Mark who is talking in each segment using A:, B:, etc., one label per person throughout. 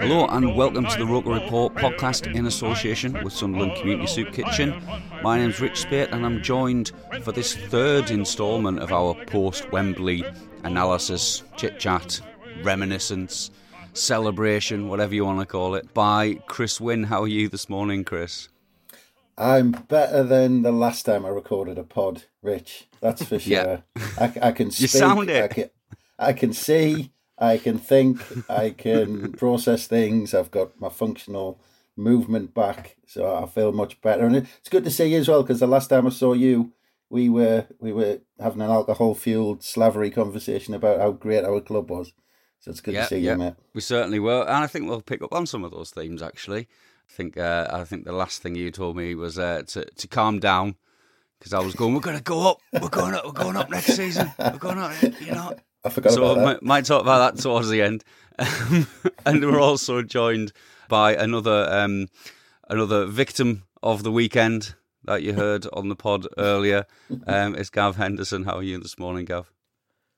A: Hello and welcome to the Roker Report podcast in association with Sunderland Community Soup Kitchen. My name's Rich Spate and I'm joined for this third instalment of our post Wembley analysis, chit chat, reminiscence, celebration, whatever you want to call it, by Chris Wynn. How are you this morning, Chris?
B: I'm better than the last time I recorded a pod, Rich. That's for sure.
A: Yeah.
B: I, I can speak.
A: You sound it.
B: I can, I can see. I can think. I can process things. I've got my functional movement back, so I feel much better. And it's good to see you as well because the last time I saw you, we were we were having an alcohol fueled slavery conversation about how great our club was. So it's good
A: Yeah,
B: to see
A: yeah.
B: you, mate.
A: We certainly will, and I think we'll pick up on some of those themes. Actually, I think uh, I think the last thing you told me was uh, to to calm down because I was going, "We're going to go up. We're going up. We're going up next season. We're going up." You know.
B: I forgot
A: So
B: about
A: I
B: that.
A: might, might talk about that towards the end. and we're also joined by another um, another victim of the weekend that you heard on the pod earlier. Um, it's Gav Henderson. How are you this morning, Gav?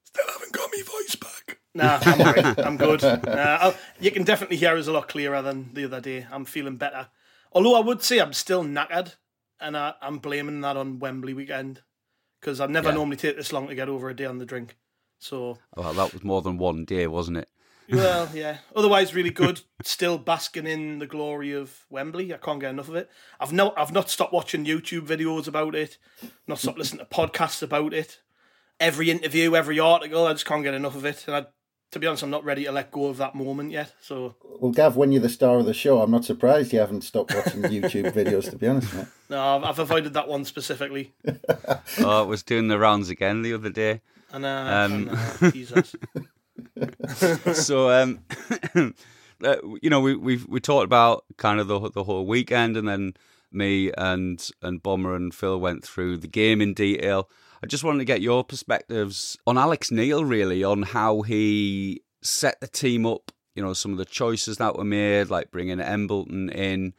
C: Still haven't got my voice back. Nah, I'm alright. I'm good. Uh, you can definitely hear us a lot clearer than the other day. I'm feeling better. Although I would say I'm still knackered, and I, I'm blaming that on Wembley weekend because I never
A: Yeah.
C: normally take this long to get over a day on the drink. So, oh,
A: Well, that was more than one day, wasn't it?
C: well, yeah. Otherwise, really good. Still basking in the glory of Wembley. I can't get enough of it. I've no, I've not stopped watching YouTube videos about it. Not stopped listening to podcasts about it. Every interview, every article, I just can't get enough of it. And I, to be honest, I'm not ready to let go of that moment yet. So,
B: Well, Gav, when you're the star of the show, I'm not surprised you haven't stopped watching YouTube videos. To be honest, mate.
C: no, I've, I've avoided that one specifically.
A: Oh, it was doing the rounds again the other day.
C: And, uh,
A: Um,
C: uh, Jesus.
A: so um uh, you know we we we talked about kind of the the whole weekend and then me and and Bomber and Phil went through the game in detail. I just wanted to get your perspectives on Alex Neil really on how he set the team up, you know, some of the choices that were made like bringing Embleton in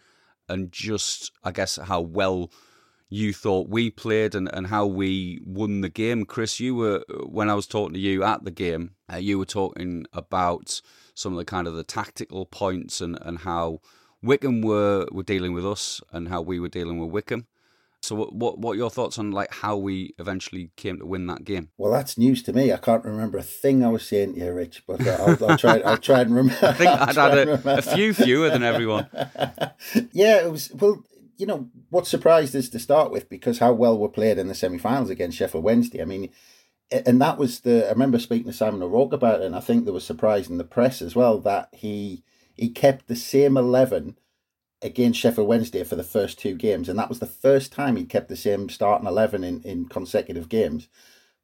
A: and just I guess how well you thought we played and, and how we won the game. Chris, you were when I was talking to you at the game, uh, you were talking about some of the kind of the tactical points and, and how Wycombe were, were dealing with us and how we were dealing with Wycombe. So what, what what are your thoughts on like how we eventually came to win that game?
B: Well, that's news to me. I can't remember a thing I was saying to you, Rich, but uh, I'll, I'll try. I'll try and remember.
A: I think I'd had a, a few fewer than everyone.
B: yeah, it was. Well, you know what surprised us to start with because how well we played in the semi-finals against Sheffield Wednesday. I mean, and that was the. I remember speaking to Simon O'Rourke about it, and I think there was surprise in the press as well that he he kept the same eleven against Sheffield Wednesday for the first two games, and that was the first time he kept the same starting eleven in, in consecutive games.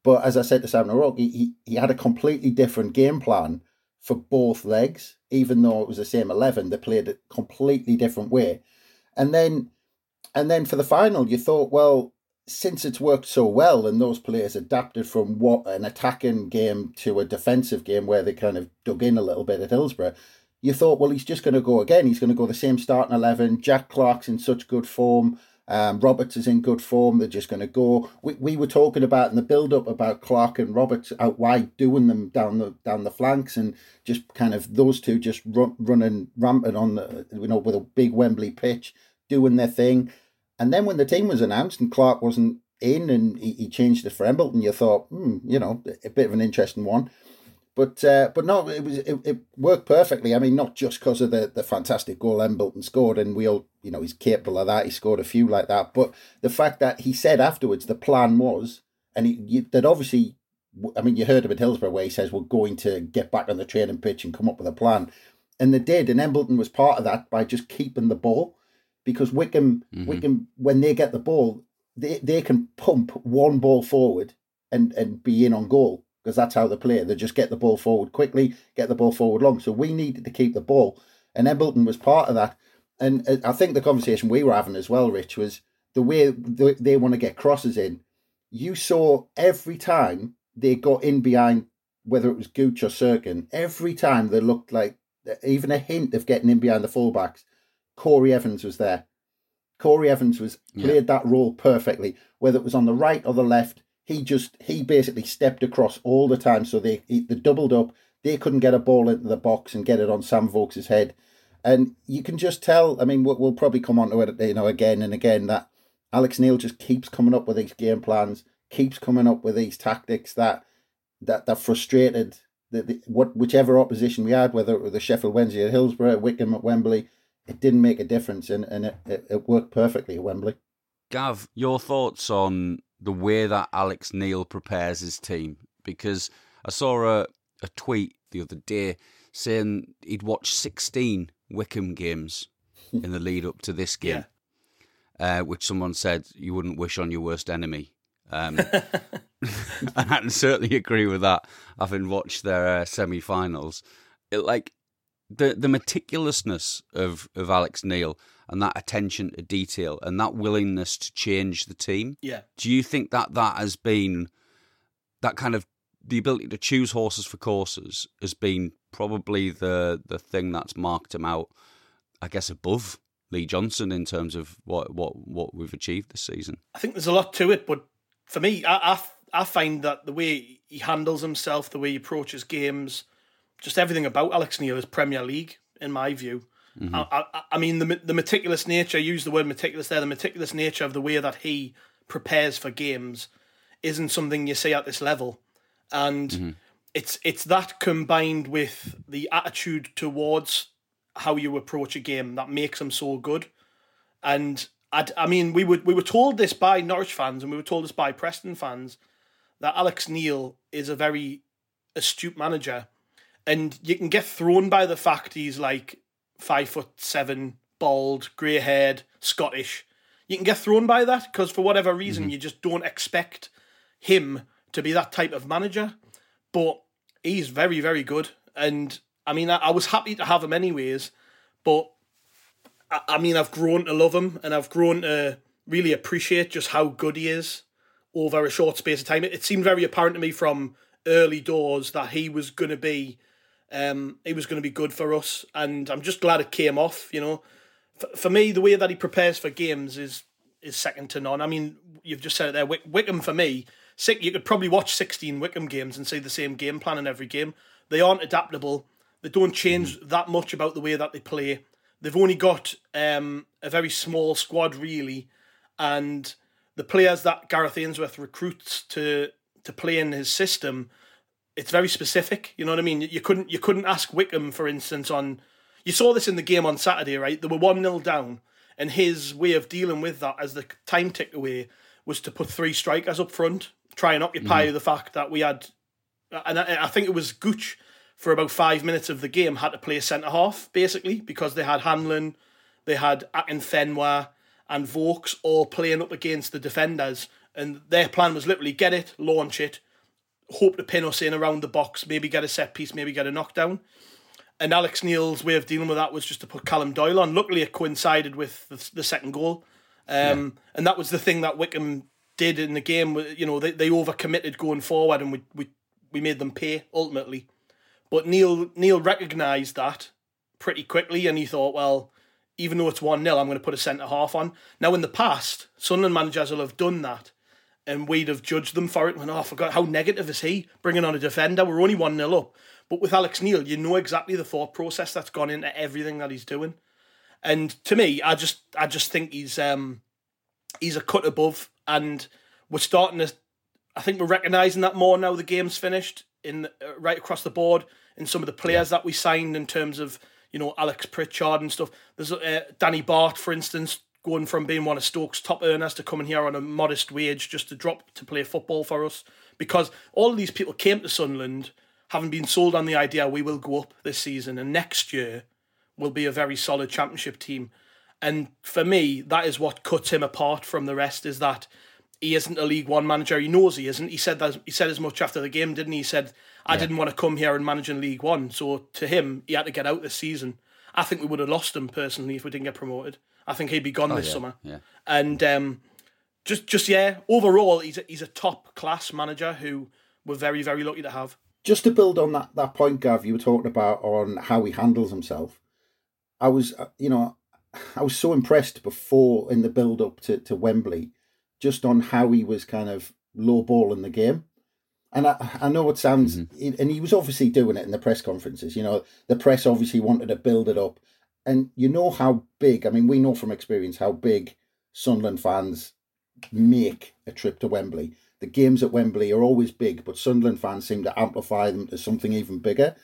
B: But as I said to Simon O'Rourke, he, he, he had a completely different game plan for both legs, even though it was the same eleven. They played a completely different way, and then and then for the final, you thought, well, since it's worked so well and those players adapted from what an attacking game to a defensive game where they kind of dug in a little bit at Hillsborough, you thought, well, he's just going to go again. He's going to go the same starting 11. Jack Clarke's in such good form. Um, Roberts is in good form. They're just going to go. We, we were talking about in the build up about Clarke and Roberts out wide doing them down the down the flanks and just kind of those two just run, running rampant on the you know with a big Wembley pitch doing their thing. And then when the team was announced and Clarke wasn't in and he, he changed it for Embleton, you thought, hmm, you know, a bit of an interesting one. But uh, but no, it was it, it worked perfectly. I mean, not just because of the, the fantastic goal Embleton scored, and we all you know he's capable of that. He scored a few like that, but the fact that he said afterwards the plan was, and he, you, that obviously, I mean, you heard him at Hillsborough where he says we're going to get back on the training pitch and come up with a plan, and they did, and Embleton was part of that by just keeping the ball, because Wycombe mm-hmm. Wycombe when they get the ball, they they can pump one ball forward and and be in on goal because that's how they play. They just get the ball forward quickly, get the ball forward long. So we needed to keep the ball, and Embleton was part of that. And I think the conversation we were having as well, Rich, was the way they want to get crosses in. You saw every time they got in behind, whether it was Gooch or Cirkin, every time they looked like even a hint of getting in behind the fullbacks, Corey Evans was there. Corey Evans was cleared yeah. that role perfectly, whether it was on the right or the left he just he basically stepped across all the time. So they they doubled up. They couldn't get a ball into the box and get it on Sam Vokes' head, and you can just tell. I mean, we'll, we'll probably come on to it, you know, again and again that Alex Neil just keeps coming up with these game plans, keeps coming up with these tactics that that that frustrated the, the what whichever opposition we had, whether it was the Sheffield Wednesday at Hillsborough, Wycombe at Wembley, it didn't make a difference, and and it, it, it worked perfectly at Wembley.
A: Gav, your thoughts on the way that Alex Neil prepares his team because I saw a, a tweet the other day saying he'd watched 16 Wycombe games in the lead up to this game, yeah. uh, which someone said you wouldn't wish on your worst enemy. Um, and I can certainly agree with that, having watched their uh, semi-finals. Like the the meticulousness of of Alex Neil and that attention to detail and that willingness to change the team.
C: Yeah.
A: Do you think that that has been that kind of the ability to choose horses for courses has been probably the the thing that's marked him out, I guess, above Lee Johnson in terms of what what what we've achieved this season.
C: I think there's a lot to it, but for me, I I, I find that the way he handles himself, the way he approaches games, just everything about Alex Neil is Premier League in my view. Mm-hmm. I, I, I, mean, the the meticulous nature. I use the word meticulous there. The meticulous nature of the way that he prepares for games isn't something you see at this level, and mm-hmm. it's it's that combined with the attitude towards how you approach a game that makes him so good. And i I mean, we were we were told this by Norwich fans, and we were told this by Preston fans that Alex Neil is a very astute manager, and you can get thrown by the fact he's like five foot seven, bald, grey haired, Scottish. You can get thrown by that because for whatever reason mm-hmm. you just don't expect him to be that type of manager. But he's very, very good. And I mean, I, I was happy to have him anyways. But I, I mean, I've grown to love him and I've grown to really appreciate just how good he is over a short space of time. It, it seemed very apparent to me from early doors that he was going to be um, he was going to be good for us, and I'm just glad it came off. You know, for, for me, the way that he prepares for games is is second to none. I mean, you've just said it there. Wick, Wycombe for me, sick. You could probably watch 16 Wycombe games and see the same game plan in every game. They aren't adaptable. They don't change mm-hmm. that much about the way that they play. They've only got um, a very small squad, really, and the players that Gareth Ainsworth recruits to to play in his system it's very specific. You know what I mean? You couldn't you couldn't ask Wycombe, for instance, on you saw this in the game on Saturday, right? They were one 0 down, and his way of dealing with that as the time ticked away was to put three strikers up front, try and occupy mm. the fact that we had, and I, I think it was Gooch for about five minutes of the game had to play centre half basically because they had Hanlan, they had Akinfenwa and Vokes all playing up against the defenders, and their plan was literally get it, launch it, hope to pin us in around the box, maybe get a set piece, maybe get a knockdown. And Alex Neil's way of dealing with that was just to put Callum Doyle on. Luckily, it coincided with the, the second goal. Um, yeah. And that was the thing that Wycombe did in the game. You know, they, they overcommitted going forward and we, we, we made them pay ultimately. But Neil Neil recognised that pretty quickly and he thought, well, even though it's 1 0, I'm going to put a centre half on. Now, in the past, Sunderland managers will have done that and we'd have judged them for it. When, oh, I forgot, how negative is he bringing on a defender? We're only 1 0 up. But with Alex Neil, you know exactly the thought process that's gone into everything that he's doing. And to me, I just I just think he's um he's a cut above and we're starting to I think we're recognising that more now the game's finished in uh, right across the board in some of the players that we signed in terms of you know Alex Pritchard and stuff. There's uh, Danny Batth, for instance, going from being one of Stoke's top earners to coming here on a modest wage just to drop to play football for us because all of these people came to Sunderland having been sold on the idea we will go up this season and next year will be a very solid championship team. And for me, that is what cuts him apart from the rest is that he isn't a League One manager. He knows he isn't. He said that he said as much after the game, didn't he? He said, "I yeah. didn't want to come here and manage in League One." So to him, he had to get out this season. I think we would have lost him personally if we didn't get promoted. I think he'd be gone oh, this
A: yeah.
C: summer.
A: Yeah.
C: And um, just just yeah, overall, he's a, he's a top class manager who we're very very lucky to have.
B: Just to build on that that point, Gav, you were talking about on how he handles himself. I was, uh, you know, I was so impressed before in the build up to, to Wembley, just on how he was kind of low ball in the game. And I, I know it sounds, mm-hmm. and he was obviously doing it in the press conferences. You know, the press obviously wanted to build it up. And you know how big, I mean, we know from experience how big Sunderland fans make a trip to Wembley. The games at Wembley are always big, but Sunderland fans seem to amplify them to something even bigger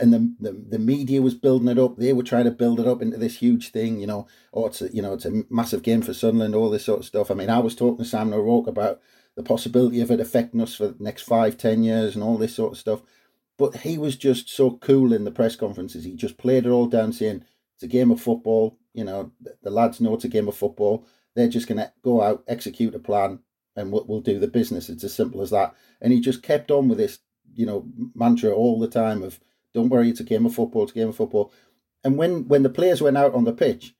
B: and the, the the media was building it up. They were trying to build it up into this huge thing, you know. Oh, it's a you know it's a massive game for Sunderland, all this sort of stuff. I mean, I was talking to Sam O'Rourke about the possibility of it affecting us for the next five, ten years, and all this sort of stuff. But he was just so cool in the press conferences. He just played it all down, saying it's a game of football. You know, the, lads know it's a game of football. They're just going to go out, execute a plan, and we'll, we'll do the business. It's as simple as that. And he just kept on with this, you know, mantra all the time of don't worry, it's a game of football. It's a game of football. And when when the players went out on the pitch,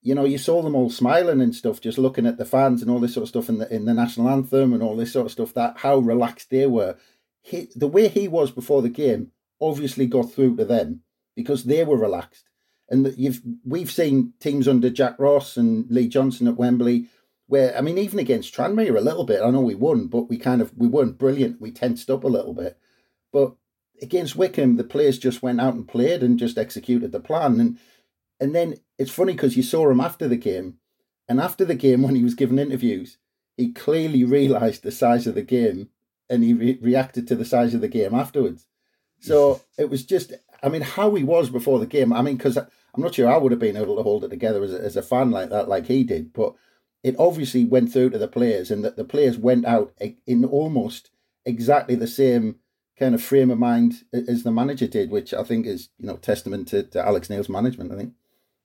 B: you know, you saw them all smiling and stuff, just looking at the fans and all this sort of stuff in the in the national anthem and all this sort of stuff. That how relaxed they were. He, the way he was before the game obviously got through to them because they were relaxed. And you've we've seen teams under Jack Ross and Lee Johnson at Wembley, where I mean, even against Tranmere a little bit. I know we won, but we kind of we weren't brilliant. We tensed up a little bit, but against Wycombe the players just went out and played and just executed the plan. And and then it's funny because you saw him after the game, and after the game when he was giving interviews, he clearly realised the size of the game, and he re- reacted to the size of the game afterwards. So it was just, I mean, how he was before the game. I mean, because I'm not sure I would have been able to hold it together as a, as a fan like that, like he did, but it obviously went through to the players, and that the players went out in almost exactly the same kind of frame of mind as the manager did, which I think is you know testament to, to Alex Neil's management. I think.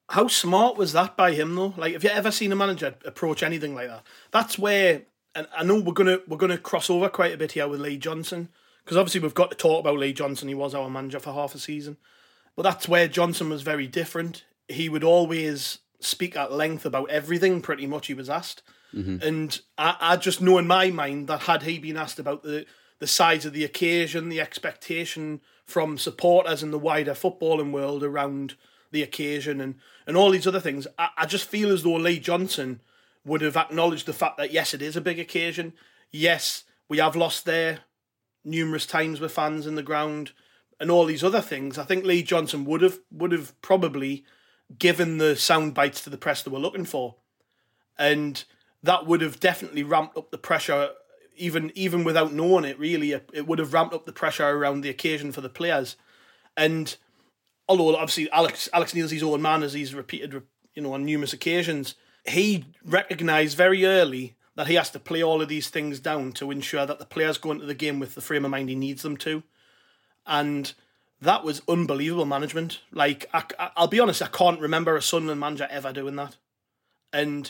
C: How smart was that by him though? Like, have you ever seen a manager approach anything like that? That's where, and I know we're gonna we're gonna cross over quite a bit here with Lee Johnson because obviously we've got to talk about Lee Johnson. He was our manager for half a season, but that's where Johnson was very different. He would always speak at length about everything. Pretty much, he was asked, mm-hmm. and I, I just know in my mind that had he been asked about the the size of the occasion, the expectation from supporters in the wider footballing world around the occasion and, and all these other things. I, I just feel as though Lee Johnson would have acknowledged the fact that yes, it is a big occasion. Yes, we have lost there numerous times with fans in the ground and all these other things. I think Lee Johnson would have would have probably given the sound bites to the press that we're looking for. And that would have definitely ramped up the pressure even even without knowing it, really, it, it would have ramped up the pressure around the occasion for the players. And although obviously Alex Alex Neil's his own man, as he's repeated, you know, on numerous occasions, he recognised very early that he has to play all of these things down to ensure that the players go into the game with the frame of mind he needs them to. And that was unbelievable management. Like, I, will be honest, I can't remember a Sunderland manager ever doing that. And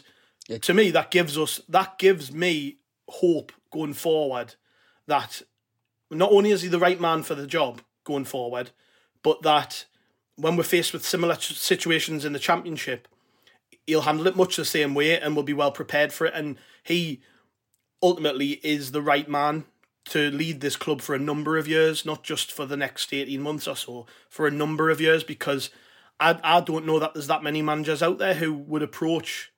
C: to me, that gives us, that gives me hope going forward that not only is he the right man for the job going forward, but that when we're faced with similar situations in the championship, he'll handle it much the same way and will be well prepared for it. And he ultimately is the right man to lead this club for a number of years, not just for the next 18 months or so, for a number of years, because I I don't know that there's that many managers out there who would approach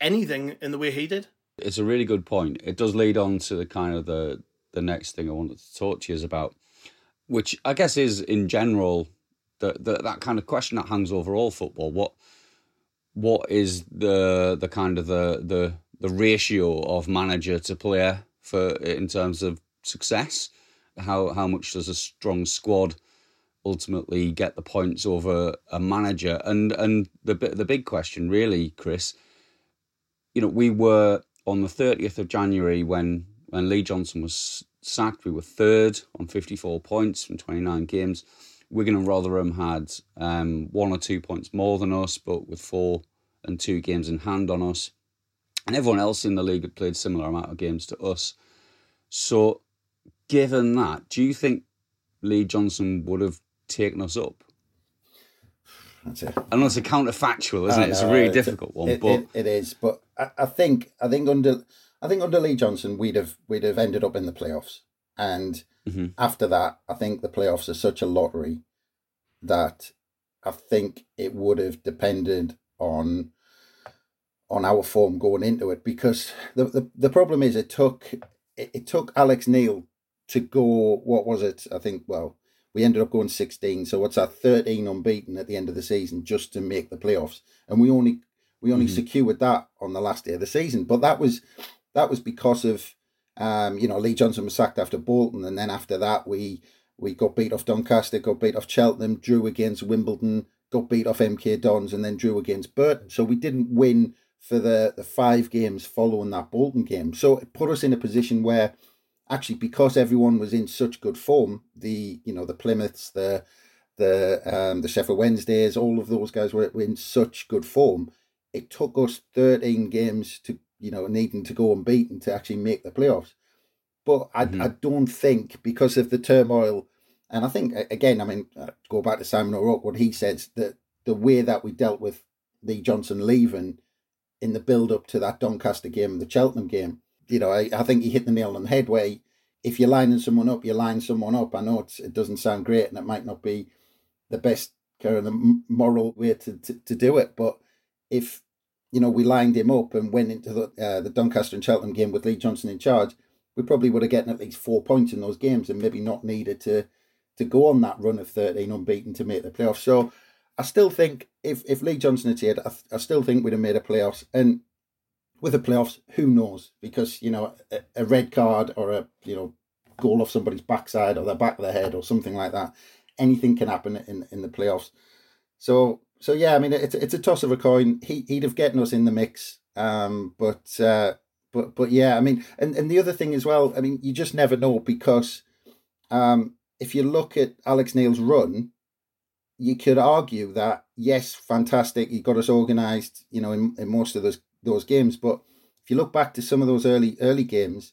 C: anything in the way he did.
A: It's a really good point. It does lead on to the kind of the the next thing I wanted to talk to you is about, which I guess is in general the that kind of question that hangs over all football. What what is the the kind of the the the ratio of manager to player for in terms of success? How how much does a strong squad ultimately get the points over a manager? And and the the big question really, Chris, you know, we were on the 30th of January when when Lee Johnson was sacked, we were third on 54 points from 29 games. Wigan and Rotherham had um, one or two points more than us, but with four and two games in hand on us. And everyone else in the league had played similar amount of games to us. So, given that, do you think Lee Johnson would have taken us up?
B: That's it.
A: I know it's a counterfactual, isn't it? It's a really difficult one,
B: it,
A: but
B: it, it is. But I, I think I think under I think under Lee Johnson we'd have we'd have ended up in the playoffs, and
A: mm-hmm.
B: after that, I think the playoffs are such a lottery that I think it would have depended on on our form going into it because the the, the problem is it took it, it took Alex Neil to go what was it I think well we ended up going 16 so what's that 13 unbeaten at the end of the season just to make the playoffs and we only we only mm-hmm. secured that on the last day of the season but that was that was because of um you know Lee Johnson was sacked after Bolton and then after that we we got beat off Doncaster got beat off Cheltenham drew against Wimbledon got beat off MK Dons and then drew against Burton so we didn't win for the, the five games following that Bolton game. So it put us in a position where actually because everyone was in such good form, the you know, the Plymouths, the the um the Sheffield Wednesdays, all of those guys were, were in such good form. It took us 13 games to, you know, needing to go unbeaten to actually make the playoffs. But I, mm-hmm. I don't think because of the turmoil, and I think again, I mean, uh, go back to Simon O'Rourke, what he says that the way that we dealt with the Johnson leaving in the build up to that Doncaster game and the Cheltenham game. You know, I, I think he hit the nail on the head where he, if you're lining someone up, you line someone up. I know it doesn't sound great and it might not be the best kind of the moral way to, to, to do it, but if you know we lined him up and went into the uh, the Doncaster and Cheltenham game with Lee Johnson in charge, we probably would have gotten at least four points in those games and maybe not needed to to go on that run of 13 unbeaten to make the playoffs. So I still think if, if Lee Johnson had stayed, I, I still think we'd have made a playoffs. And with the playoffs, who knows? Because you know, a, a, red card or a you know goal off somebody's backside or the back of their head or something like that, anything can happen in in the playoffs. So so yeah, I mean it's it's a toss of a coin. He he'd have gotten us in the mix, um, but uh, but but yeah, I mean, and and the other thing as well, I mean, you just never know because um, if you look at Alex Neil's run, you could argue that yes, fantastic, he got us organised, you know, in, in most of those those games. But if you look back to some of those early early games,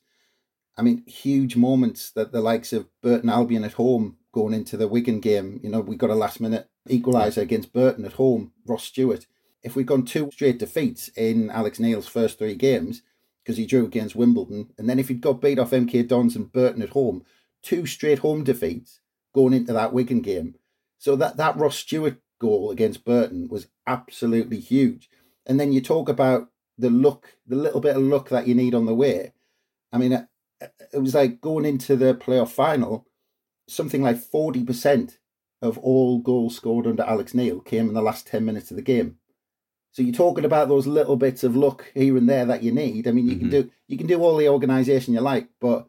B: I mean, huge moments that the likes of Burton Albion at home going into the Wigan game. You know, we got a last minute equaliser against Burton at home, Ross Stewart. If we'd gone two straight defeats in Alex Neil's first three games, because he drew against Wimbledon, and then if he'd got beat off MK Dons and Burton at home, two straight home defeats going into that Wigan game, so that, that Ross Stewart goal against Burton was absolutely huge. And then you talk about the look, the little bit of luck that you need on the way. I mean, it, it was like going into the playoff final, something like 40% of all goals scored under Alex Neil came in the last 10 minutes of the game. So you're talking about those little bits of luck here and there that you need. I mean, you mm-hmm. can do you can do all the organisation you like, but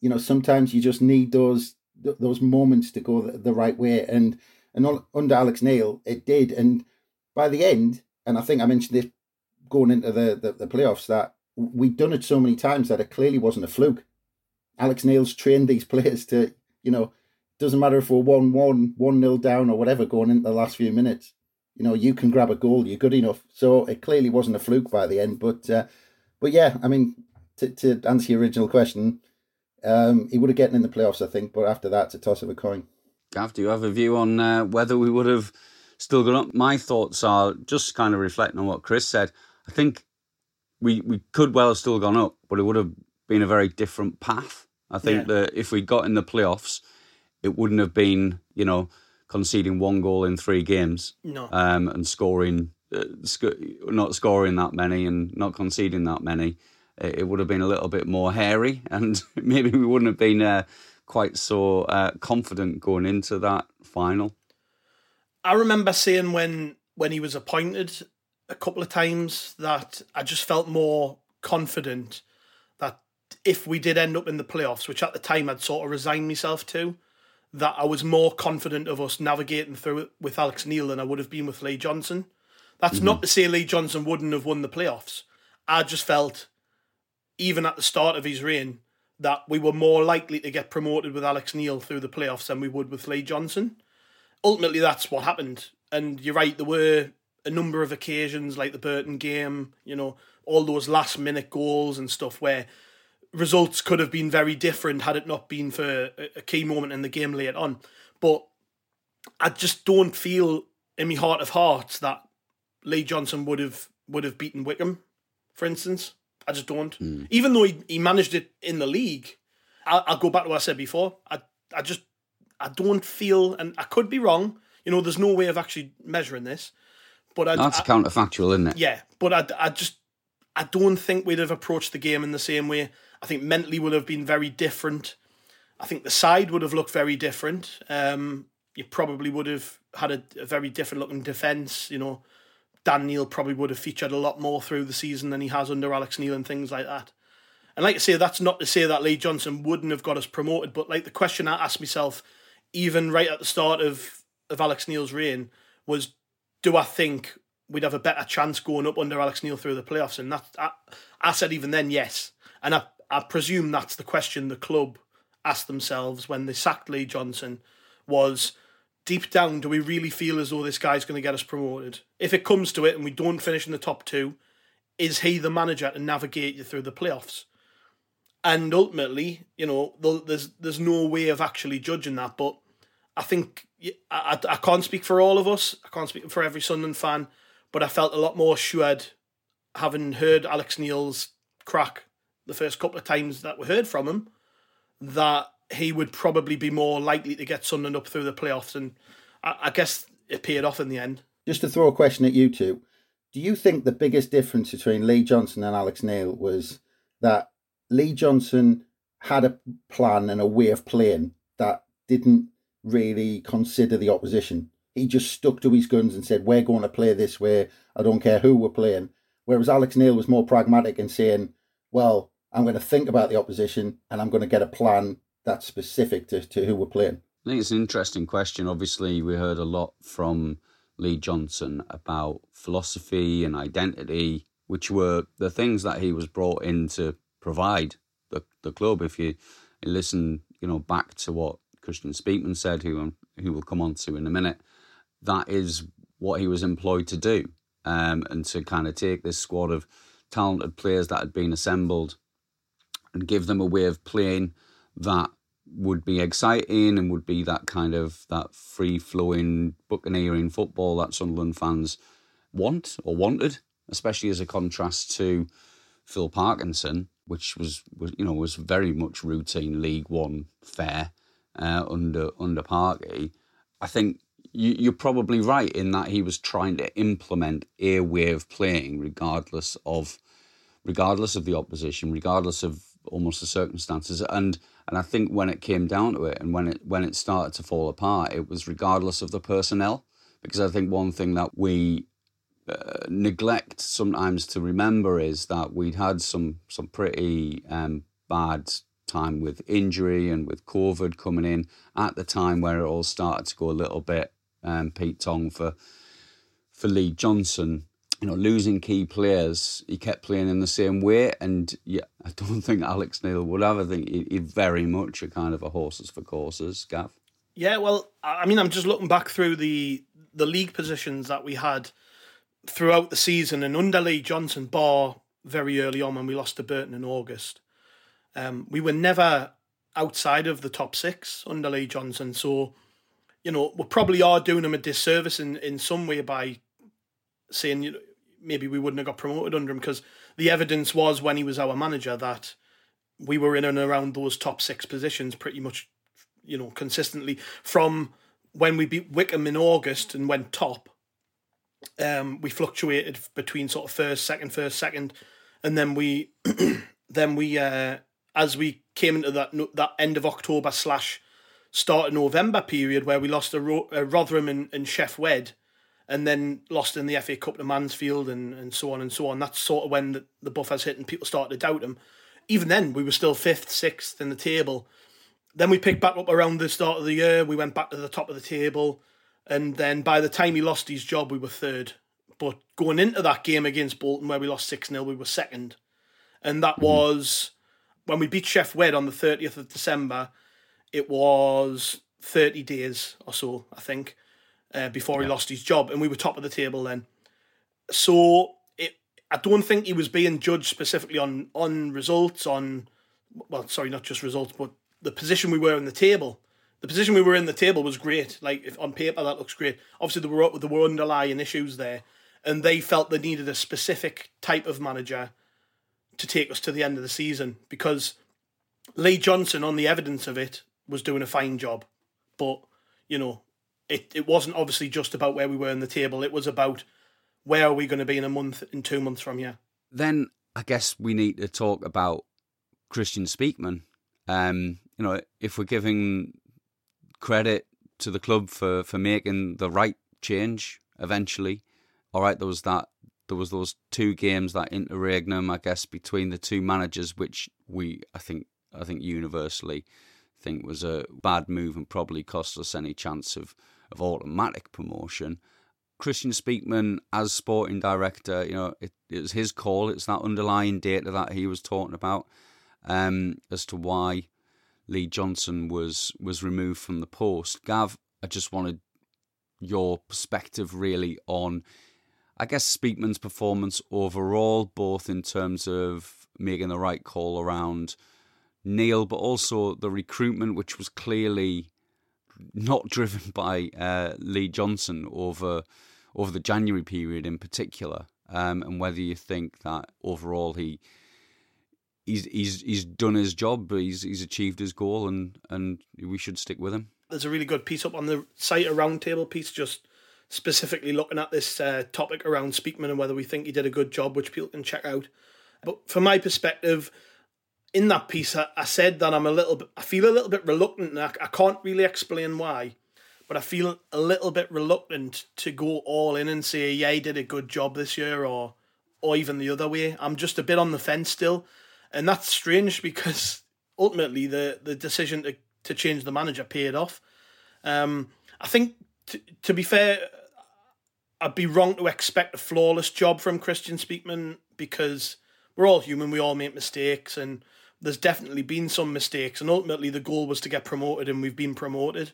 B: you know sometimes you just need those those moments to go the, the right way. And and under Alex Neil, it did. And by the end, and I think I mentioned this going into the, the, the playoffs, that we'd done it so many times that it clearly wasn't a fluke. Alex Neil's trained these players to, you know, doesn't matter if we're 1 1, 1 0 down or whatever going into the last few minutes. You know, you can grab a goal, you're good enough. So it clearly wasn't a fluke by the end. But, uh, but yeah, I mean, to, to answer your original question, um, he would have gotten in the playoffs, I think. But after that, it's a toss of a coin.
A: Gav, do you have a view on uh, whether we would have still gone up? My thoughts are just kind of reflecting on what Chris said. I think we we could well have still gone up, but it would have been a very different path. I think yeah. that if we got in the playoffs, it wouldn't have been, you know, conceding one goal in three games.
C: No.
A: Um, and scoring, uh, sc- not scoring that many and not conceding that many, it, it would have been a little bit more hairy, and maybe we wouldn't have been uh, quite so uh, confident going into that final.
C: I remember saying when when he was appointed a couple of times that I just felt more confident that if we did end up in the playoffs, which at the time I'd sort of resigned myself to, that I was more confident of us navigating through it with Alex Neil than I would have been with Lee Johnson. That's mm-hmm. not to say Lee Johnson wouldn't have won the playoffs. I just felt, even at the start of his reign, that we were more likely to get promoted with Alex Neil through the playoffs than we would with Lee Johnson. Ultimately, that's what happened. And you're right, there were a number of occasions like the Burton game, you know, all those last minute goals and stuff where results could have been very different had it not been for a key moment in the game later on. But I just don't feel in my heart of hearts that Lee Johnson would have would have beaten Wycombe, for instance. I just don't. Mm. Even though he, he managed it in the league, I'll, I'll go back to what I said before. I I just I don't feel, and I could be wrong. You know, there's no way of actually measuring this. But I,
A: that's I, counterfactual, isn't it?
C: Yeah, but I, I just I don't think we'd have approached the game in the same way. I think mentally would have been very different. I think the side would have looked very different. Um, you probably would have had a, a very different looking defence. You know, Dan Neil probably would have featured a lot more through the season than he has under Alex Neil and things like that. And like I say, that's not to say that Lee Johnson wouldn't have got us promoted, but like the question I asked myself, even right at the start of, of Alex Neil's reign, was do I think we'd have a better chance going up under Alex Neil through the playoffs? And that I, I said even then yes, and I I presume that's the question the club asked themselves when they sacked Lee Johnson was deep down, do we really feel as though this guy's going to get us promoted? If it comes to it and we don't finish in the top two, is he the manager to navigate you through the playoffs? And ultimately, you know, there's there's no way of actually judging that. But I think I, I, I can't speak for all of us. I can't speak for every Sunderland fan, but I felt a lot more assured having heard Alex Neil's crack the first couple of times that we heard from him that he would probably be more likely to get Sunderland up through the playoffs. And I, I guess it paid off in the end.
B: Just to throw a question at you two. Do you think the biggest difference between Lee Johnson and Alex Neil was that Lee Johnson had a plan and a way of playing that didn't really consider the opposition. He just stuck to his guns and said, We're going to play this way. I don't care who we're playing. Whereas Alex Neil was more pragmatic in saying, Well, I'm going to think about the opposition and I'm going to get a plan that's specific to, to who we're playing.
A: I think it's an interesting question. Obviously, we heard a lot from Lee Johnson about philosophy and identity, which were the things that he was brought in to provide the, the club. If you, you listen, you know, back to what Kristjaan Speakman said, who who we'll come on to in a minute, that is what he was employed to do, um, and to kind of take this squad of talented players that had been assembled and give them a way of playing that would be exciting and would be that kind of that free flowing buccaneering football that Sunderland fans want or wanted, especially as a contrast to Phil Parkinson, which was, was you know was very much routine League One fare uh, under under Parky, I think you, you're probably right in that he was trying to implement a way of playing, regardless of regardless of the opposition, regardless of almost the circumstances. And and I think when it came down to it, and when it when it started to fall apart, it was regardless of the personnel. Because I think one thing that we uh, neglect sometimes to remember is that we'd had some some pretty um, bad time with injury and with COVID coming in at the time where it all started to go a little bit um, Pete Tong for for Lee Johnson. You know, losing key players, he kept playing in the same way, and yeah, I don't think Alex Neil would have. I think he, he very much a kind of a horses for courses, Gav.
C: Yeah, well, I mean, I'm just looking back through the the league positions that we had throughout the season, and under Lee Johnson, bar very early on when we lost to Burton in August, um, we were never outside of the top six under Lee Johnson. So, you know, we probably are doing him a disservice in, in some way by saying you know, maybe we wouldn't have got promoted under him because the evidence was when he was our manager that we were in and around those top six positions pretty much, you know, consistently from when we beat Wycombe in August and went top, um, we fluctuated between sort of first, second, first, second, and then we, then we, uh, as we came into that that end of October slash start of November period where we lost a, Ro- a Rotherham and, and Sheff Wed, and then lost in the FA Cup to Mansfield and, and so on and so on. That's sort of when the, the buffers hit and people started to doubt him. Even then, we were still fifth, sixth in the table. Then we picked back up around the start of the year. We went back to the top of the table. And then by the time he lost his job, we were third. But going into that game against Bolton, where we lost 6 0, we were second. And that was when we beat Sheff Wed on the 30th of December, it was 30 days or so, I think, uh, before yeah. he lost his job. And we were top of the table then. So it, I don't think he was being judged specifically on, on results, on, well, sorry, not just results, but the position we were in the table the position we were in the table was great. Like if on paper that looks great. Obviously there were there were underlying issues there, and they felt they needed a specific type of manager to take us to the end of the season because Lee Johnson, on the evidence of it, was doing a fine job, but you know it it wasn't obviously just about where we were in the table. It was about where are we going to be in a month, in two months from here.
A: Then I guess we need to talk about Kristjaan Speakman. Um, you know, if we're giving credit to the club for, for making the right change eventually. All right, there was that there was those two games that interregnum, I guess, between the two managers, which we I think I think universally think was a bad move and probably cost us any chance of, of automatic promotion. Kristjaan Speakman as sporting director, you know, it, it was his call. It's that underlying data that he was talking about um, as to why Lee Johnson was was removed from the post. Gav, I just wanted your perspective really on, I guess, Speakman's performance overall, both in terms of making the right call around Neil, but also the recruitment, which was clearly not driven by uh, Lee Johnson over over the January period in particular, um, and whether you think that overall he he's he's he's done his job. He's he's achieved his goal, and and we should stick with him.
C: There's a really good piece up on the site, a roundtable piece, just specifically looking at this uh, topic around Speakman and whether we think he did a good job, which people can check out. But from my perspective, in that piece, I, I said that I'm a little bit, I feel a little bit reluctant, and I, I can't really explain why, but I feel a little bit reluctant to go all in and say, yeah, he did a good job this year, or or even the other way. I'm just a bit on the fence still and that's strange because ultimately the the decision to to change the manager paid off. Um, I think t- to be fair, I'd be wrong to expect a flawless job from Kristjaan Speakman because we're all human, we all make mistakes, and there's definitely been some mistakes. And ultimately, the goal was to get promoted, and we've been promoted.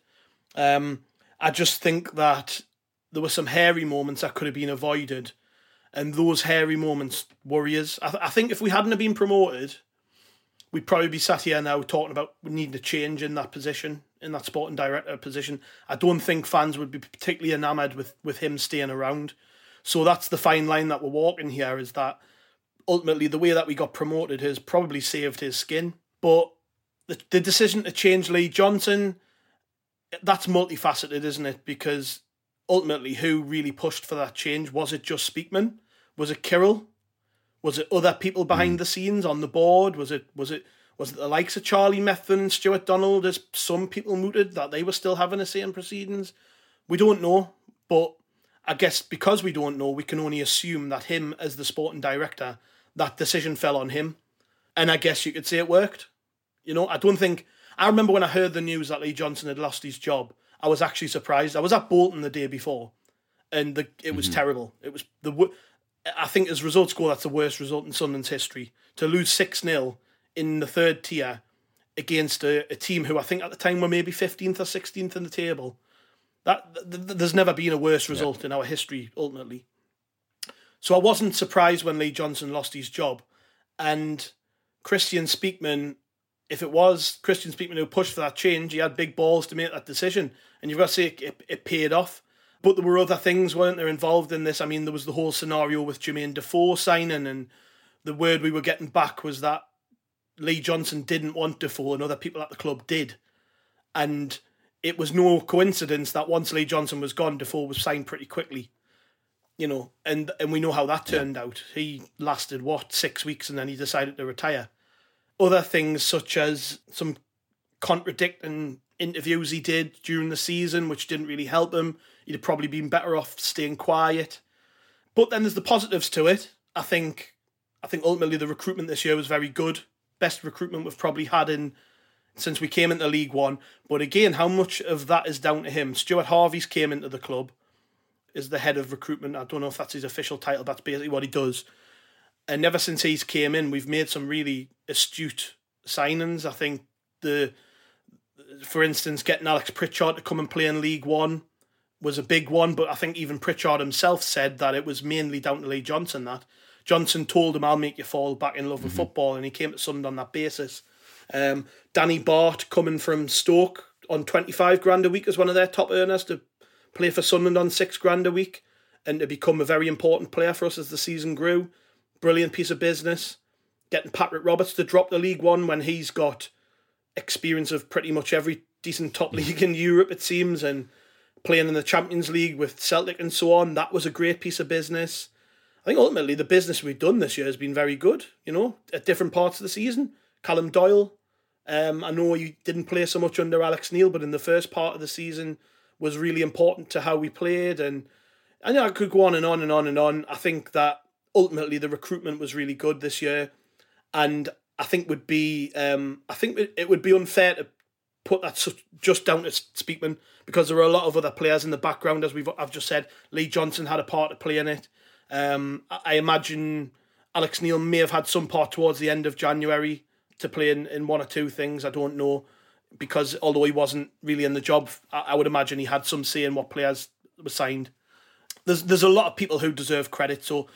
C: Um, I just think that there were some hairy moments that could have been avoided and those hairy moments worry us. I, th- I think if we hadn't have been promoted, we'd probably be sat here now talking about needing a change in that position, in that sporting director position. I don't think fans would be particularly enamoured with, with him staying around. So that's the fine line that we're walking here is that ultimately the way that we got promoted has probably saved his skin. But the, the decision to change Lee Johnson, that's multifaceted, isn't it? Because ultimately, who really pushed for that change? Was it just Speakman? Was it Kirill? Was it other people behind mm. the scenes on the board? Was it was it was it the likes of Charlie Methven and Stuart Donald as some people mooted that they were still having a say in proceedings? We don't know, but I guess because we don't know, we can only assume that him as the sporting director, that decision fell on him. And I guess you could say it worked. You know, I don't think I remember when I heard the news that Lee Johnson had lost his job. I was actually surprised. I was at Bolton the day before, and the it was mm-hmm. terrible. It was the I think as results go, that's the worst result in Sunderland's history. To lose six 0 in the third tier against a, a, team who I think at the time were maybe fifteenth or sixteenth in the table. That th- th- there's never been a worse result yeah. in our history. Ultimately, so I wasn't surprised when Lee Johnson lost his job, and Kristjaan Speakman if it was Kristjaan Speakman who pushed for that change, he had big balls to make that decision. And you've got to say it, it, paid off. But there were other things, weren't there, involved in this? I mean, there was the whole scenario with Jermaine Defoe signing, and the word we were getting back was that Lee Johnson didn't want Defoe, and other people at the club did. And it was no coincidence that once Lee Johnson was gone, Defoe was signed pretty quickly. You know, and and we know how that turned yeah. out. He lasted what six weeks, and then he decided to retire. Other things such as some contradicting interviews he did during the season, which didn't really help him. He'd have probably been better off staying quiet. But then there's the positives to it. I think I think ultimately the recruitment this year was very good. Best recruitment we've probably had in since we came into League One. But again, how much of that is down to him? Stuart Harvey's came into the club, is the head of recruitment. I don't know if that's his official title, that's basically what he does. And ever since he's came in, we've made some really astute signings. I think the, for instance, getting Alex Pritchard to come and play in League One was a big one. But I think even Pritchard himself said that it was mainly down to Lee Johnson that Johnson told him, "I'll make you fall back in love with mm-hmm. football," and he came to Sunderland on that basis. Um, Danny Batth coming from Stoke on 25 grand a week as one of their top earners to play for Sunderland on six grand a week and to become a very important player for us as the season grew. Brilliant piece of business. Getting Patrick Roberts to drop the League One when he's got experience of pretty much every decent top league in Europe, it seems, and playing in the Champions League with Celtic and so on. That was a great piece of business. I think ultimately the business we've done this year has been very good, you know, at different parts of the season. Callum Doyle, um, I know you didn't play so much under Alex Neil, but in the first part of the season was really important to how we played, and and I could go on and on and on and on. I think that ultimately the recruitment was really good this year, and I think would be um, I think it would be unfair to put that just down to Speakman because there are a lot of other players in the background, as we've I've just said. Lee Johnson had a part to play in it. Um, I imagine Alex Neil may have had some part towards the end of January to play in, in one or two things. I don't know because although he wasn't really in the job, I, I would imagine he had some say in what players were signed. There's there's a lot of people who deserve credit, so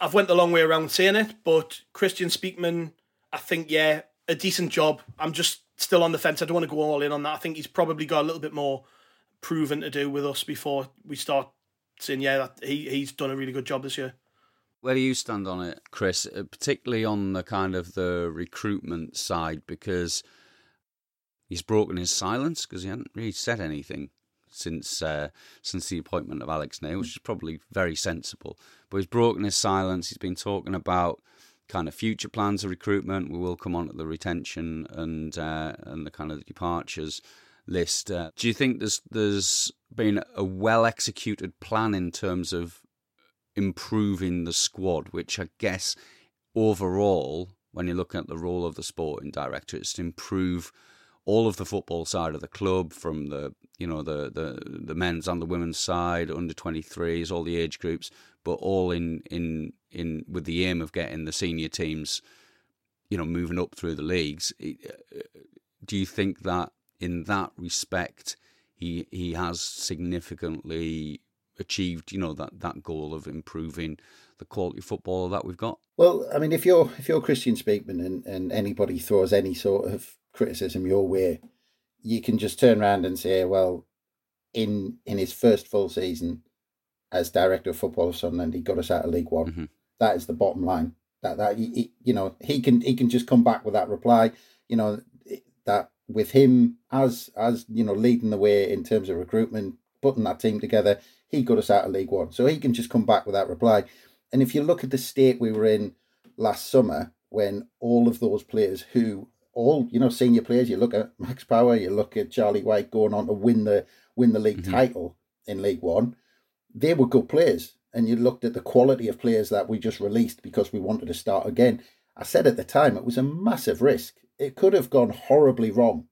C: I've went the long way around saying it. But Kristjaan Speakman, I think yeah, a decent job. I'm just still on the fence. I don't want to go all in on that. I think he's probably got a little bit more proven to do with us before we start saying yeah that he he's done a really good job this year.
A: Where do you stand on it, Chris? Uh, particularly on the kind of the recruitment side, because he's broken his silence because he hadn't really said anything since uh, since the appointment of Alex Neil, which is probably very sensible. But he's broken his silence. He's been talking about kind of future plans of recruitment. We will come on to the retention and uh, and the kind of departures list. Uh, do you think there's there's been a well executed plan in terms of improving the squad, which I guess overall, when you're looking at the role of the sporting director, it's to improve all of the football side of the club, from the you know the the, the men's and the women's side, under twenty threes, all the age groups, but all in in in with the aim of getting the senior teams, you know, moving up through the leagues. Uh, do you think that in that respect, he he has significantly achieved, you know, that, that goal of improving the quality of football that we've got?
B: Well, I mean, if you're if you're Kristjaan Speakman and, and anybody throws any sort of criticism your way, you can just turn around and say, well, in in his first full season as director of football of Sunderland, he got us out of League One. Mm-hmm. That is the bottom line. That that he, you know he can he can just come back with that reply. You know that with him as as you know leading the way in terms of recruitment, putting that team together, he got us out of League One. So he can just come back with that reply. And if you look at the state we were in last summer, when all of those players who all you know senior players, you look at Max Power, you look at Charlie White going on to win the win the league mm-hmm. title in League One, they were good players. And you looked at the quality of players that we just released because we wanted to start again. I said at the time it was a massive risk. It could have gone horribly wrong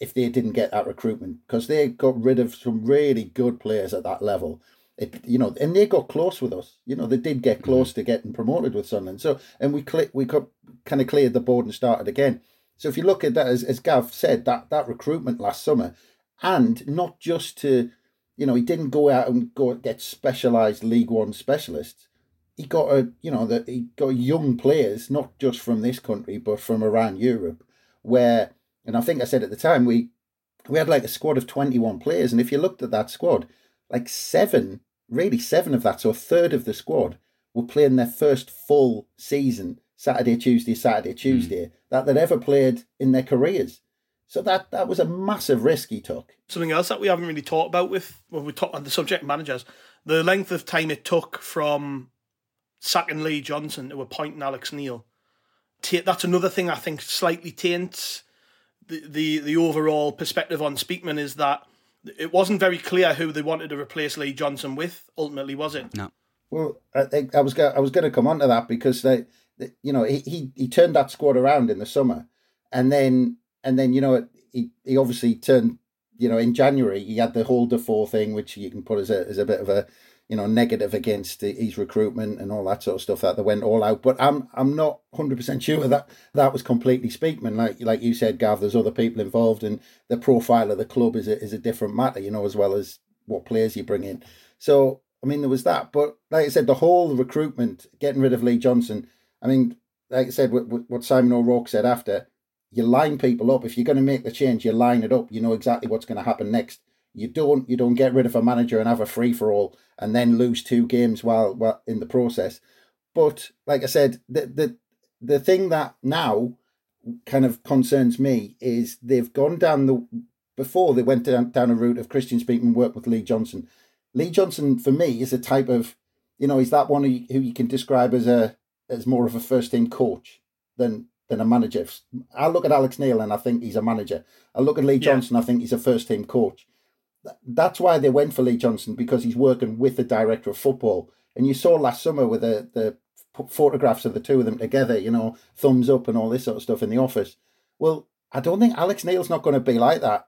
B: if they didn't get that recruitment because they got rid of some really good players at that level. It, you know, and they got close with us. You know, they did get mm-hmm. close to getting promoted with Sunderland. So, and we cl- we got, kind of cleared the board and started again. So, if you look at that, as, as Gav said, that that recruitment last summer, and not just to, you know, he didn't go out and go get specialised League One specialists. He got a, you know, that he got young players, not just from this country, but from around Europe, where and I think I said at the time we we had like a squad of 21 players. And if you looked at that squad, like seven, really seven of that, so a third of the squad were playing their first full season Saturday, Tuesday, Saturday, hmm. Tuesday mm. that they'd ever played in their careers. So that that was a massive risk he took.
C: Something else that we haven't really talked about with when we talk on the subject managers, the length of time it took from sacking Lee Johnson to appointing Alex Neil. That's another thing I think slightly taints the, the, the overall perspective on Speakman is that it wasn't very clear who they wanted to replace Lee Johnson with. Ultimately, was it?
A: No.
B: Well, I think I was go- I was going to come on to that because they, they, you know, he, he he turned that squad around in the summer, and then and then you know he he obviously turned you know in January he had the whole Defoe thing, which you can put as a as a bit of a you know negative against his recruitment and all that sort of stuff that they went all out. But I'm I'm not hundred percent sure that that was completely Speakman. Like like you said, Gav, there's other people involved, and the profile of the club is a, is a different matter, you know, as well as what players you bring in. So I mean, there was that. But like I said, the whole recruitment, getting rid of Lee Johnson. I mean, like I said, what, what Simon O'Rourke said after, you line people up. If you're going to make the change, you line it up. You know exactly what's going to happen next. You don't you don't get rid of a manager and have a free for all and then lose two games while, while in the process. But like I said, the the the thing that now kind of concerns me is they've gone down the before they went down, down a route of Kristjaan Speakman work with Lee Johnson. Lee Johnson for me is a type of you know he's that one who, who you can describe as a as more of a first team coach than than a manager. I look at Alex Neil and I think he's a manager. I look at Lee Johnson, yeah. I think he's a first team coach. That's why they went for Lee Johnson because he's working with the director of football. And you saw last summer with the the photographs of the two of them together, you know, thumbs up and all this sort of stuff in the office. Well, I don't think Alex Neil's not going to be like that.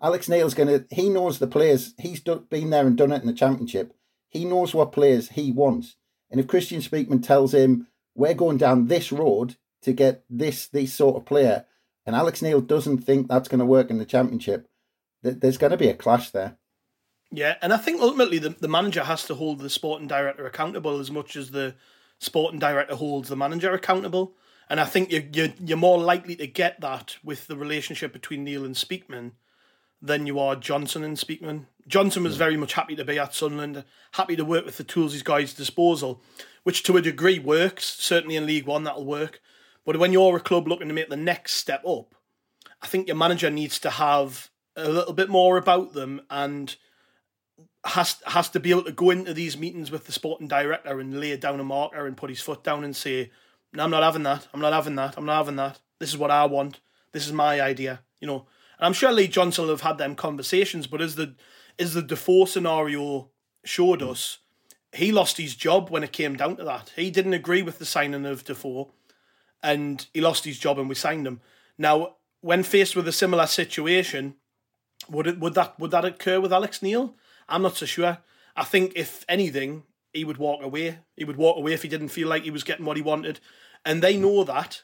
B: Alex Neil's going to, he knows the players. He's been there and done it in the championship. He knows what players he wants. And if Kristjaan Speakman tells him, we're going down this road to get this, this sort of player, and Alex Neil doesn't think that's going to work in the championship, there's going to be a clash there.
C: Yeah, and I think ultimately the, the manager has to hold the sporting director accountable as much as the sporting director holds the manager accountable. And I think you're, you're, you're more likely to get that with the relationship between Neil and Speakman than you are Johnson and Speakman. Johnson was very much happy to be at Sunderland, happy to work with the tools he's got at his disposal, which to a degree works. Certainly in League One, that'll work. But when you're a club looking to make the next step up, I think your manager needs to have a little bit more about them and has has to be able to go into these meetings with the sporting director and lay down a marker and put his foot down and say, "No, I'm not having that. I'm not having that. I'm not having that. This is what I want. This is my idea." You know, and I'm sure Lee Johnson will have had them conversations. But as the as the Defoe scenario showed hmm. us, he lost his job when it came down to that. He didn't agree with the signing of Defoe, and he lost his job, and we signed him. Now, when faced with a similar situation would it would that would that occur with Alex Neil? I'm not so sure. I think if anything, he would walk away. He would walk away if he didn't feel like he was getting what he wanted. And they know that,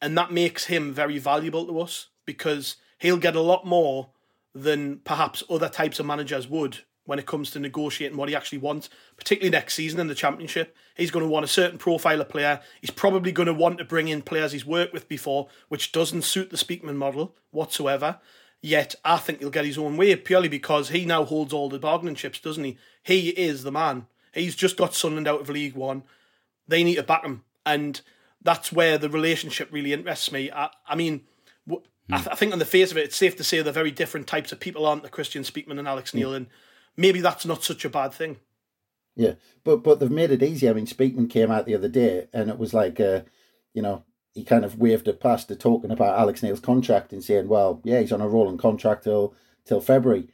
C: and that makes him very valuable to us because he'll get a lot more than perhaps other types of managers would when it comes to negotiating what he actually wants, particularly next season in the championship. He's going to want a certain profile of player. He's probably going to want to bring in players he's worked with before, which doesn't suit the Speakman model whatsoever. Yet I think he'll get his own way purely because he now holds all the bargaining chips, doesn't he? He is the man. He's just got Sunderland out of League One. They need to back him, and that's where the relationship really interests me. I, I mean, I, th- I, think on the face of it, it's safe to say they're very different types of people, aren't the Kristjaan Speakman and Alex Neil, and maybe that's not such a bad thing.
B: Yeah, but but they've made it easy. I mean, Speakman came out the other day, and it was like, uh, you know, he kind of waved it past to talking about Alex Neil's contract and saying, well, yeah, he's on a rolling contract till till February.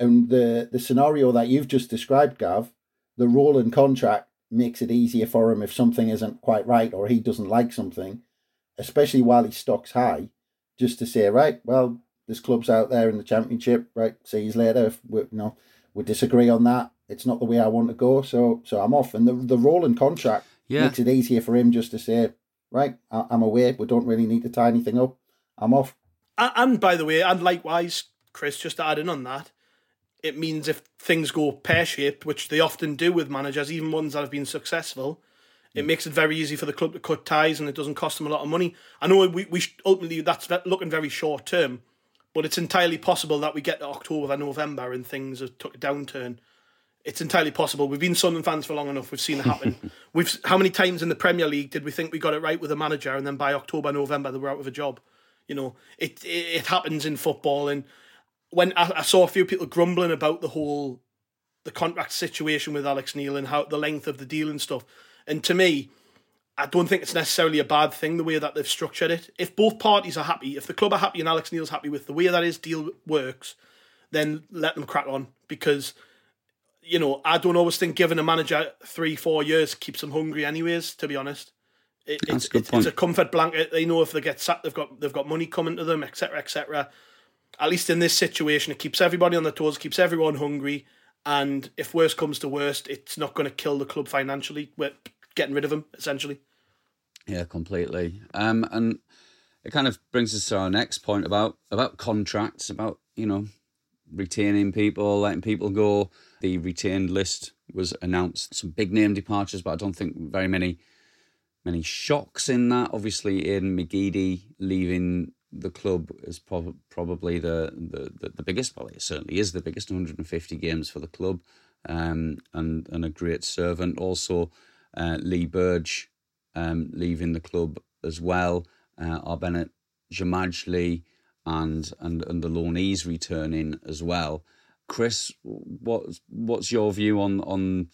B: And the the scenario that you've just described, Gav, the rolling contract makes it easier for him if something isn't quite right or he doesn't like something, especially while he stocks high, just to say, right, well, there's clubs out there in the championship, right? See you later. If we, you know, we disagree on that. It's not the way I want to go, so so I'm off. And the the rolling contract yeah. makes it easier for him just to say, right, I'm away. We don't really need to tie anything up. I'm off.
C: And by the way, and likewise, Chris, just adding on that, it means if things go pear shaped, which they often do with managers, even ones that have been successful, it mm. makes it very easy for the club to cut ties and it doesn't cost them a lot of money. I know we, we ultimately that's looking very short term, but it's entirely possible that we get to October, and November, and things have took a downturn it's entirely possible. We've been Sunderland fans for long enough. We've seen it happen. We've how many times in the Premier League did we think we got it right with a manager, and then by October, November, they were out of a job? You know, it it, it happens in football, and when I, I saw a few people grumbling about the whole the contract situation with Alex Neil and how the length of the deal and stuff, and to me. I don't think it's necessarily a bad thing the way that they've structured it. If both parties are happy, if the club are happy and Alex Neil's happy with the way that his deal works, then let them crack on because you know I don't always think giving a manager three four years keeps them hungry anyways. To be honest, it, it's,
A: a
C: it's, it's a comfort blanket. They know if they get sacked, they've got they've got money coming to them, etc. etc. At least in this situation, it keeps everybody on their toes, keeps everyone hungry, and if worst comes to worst, it's not going to kill the club financially. We're getting rid of them essentially.
A: Yeah, completely. Um, and it kind of brings us to our next point about about contracts, about you know retaining people, letting people go. The retained list was announced. Some big name departures, but I don't think very many many shocks in that. Obviously, Aiden McGeady leaving the club is prob- probably the, the, the, the biggest. Well, it certainly is the biggest. 150 games for the club, um, and and a great servant. Also, uh, Lee Burge um, leaving the club as well. Uh, Arbenit Xhemajli and and and the Lawneys returning as well. Chris, what what's your view on on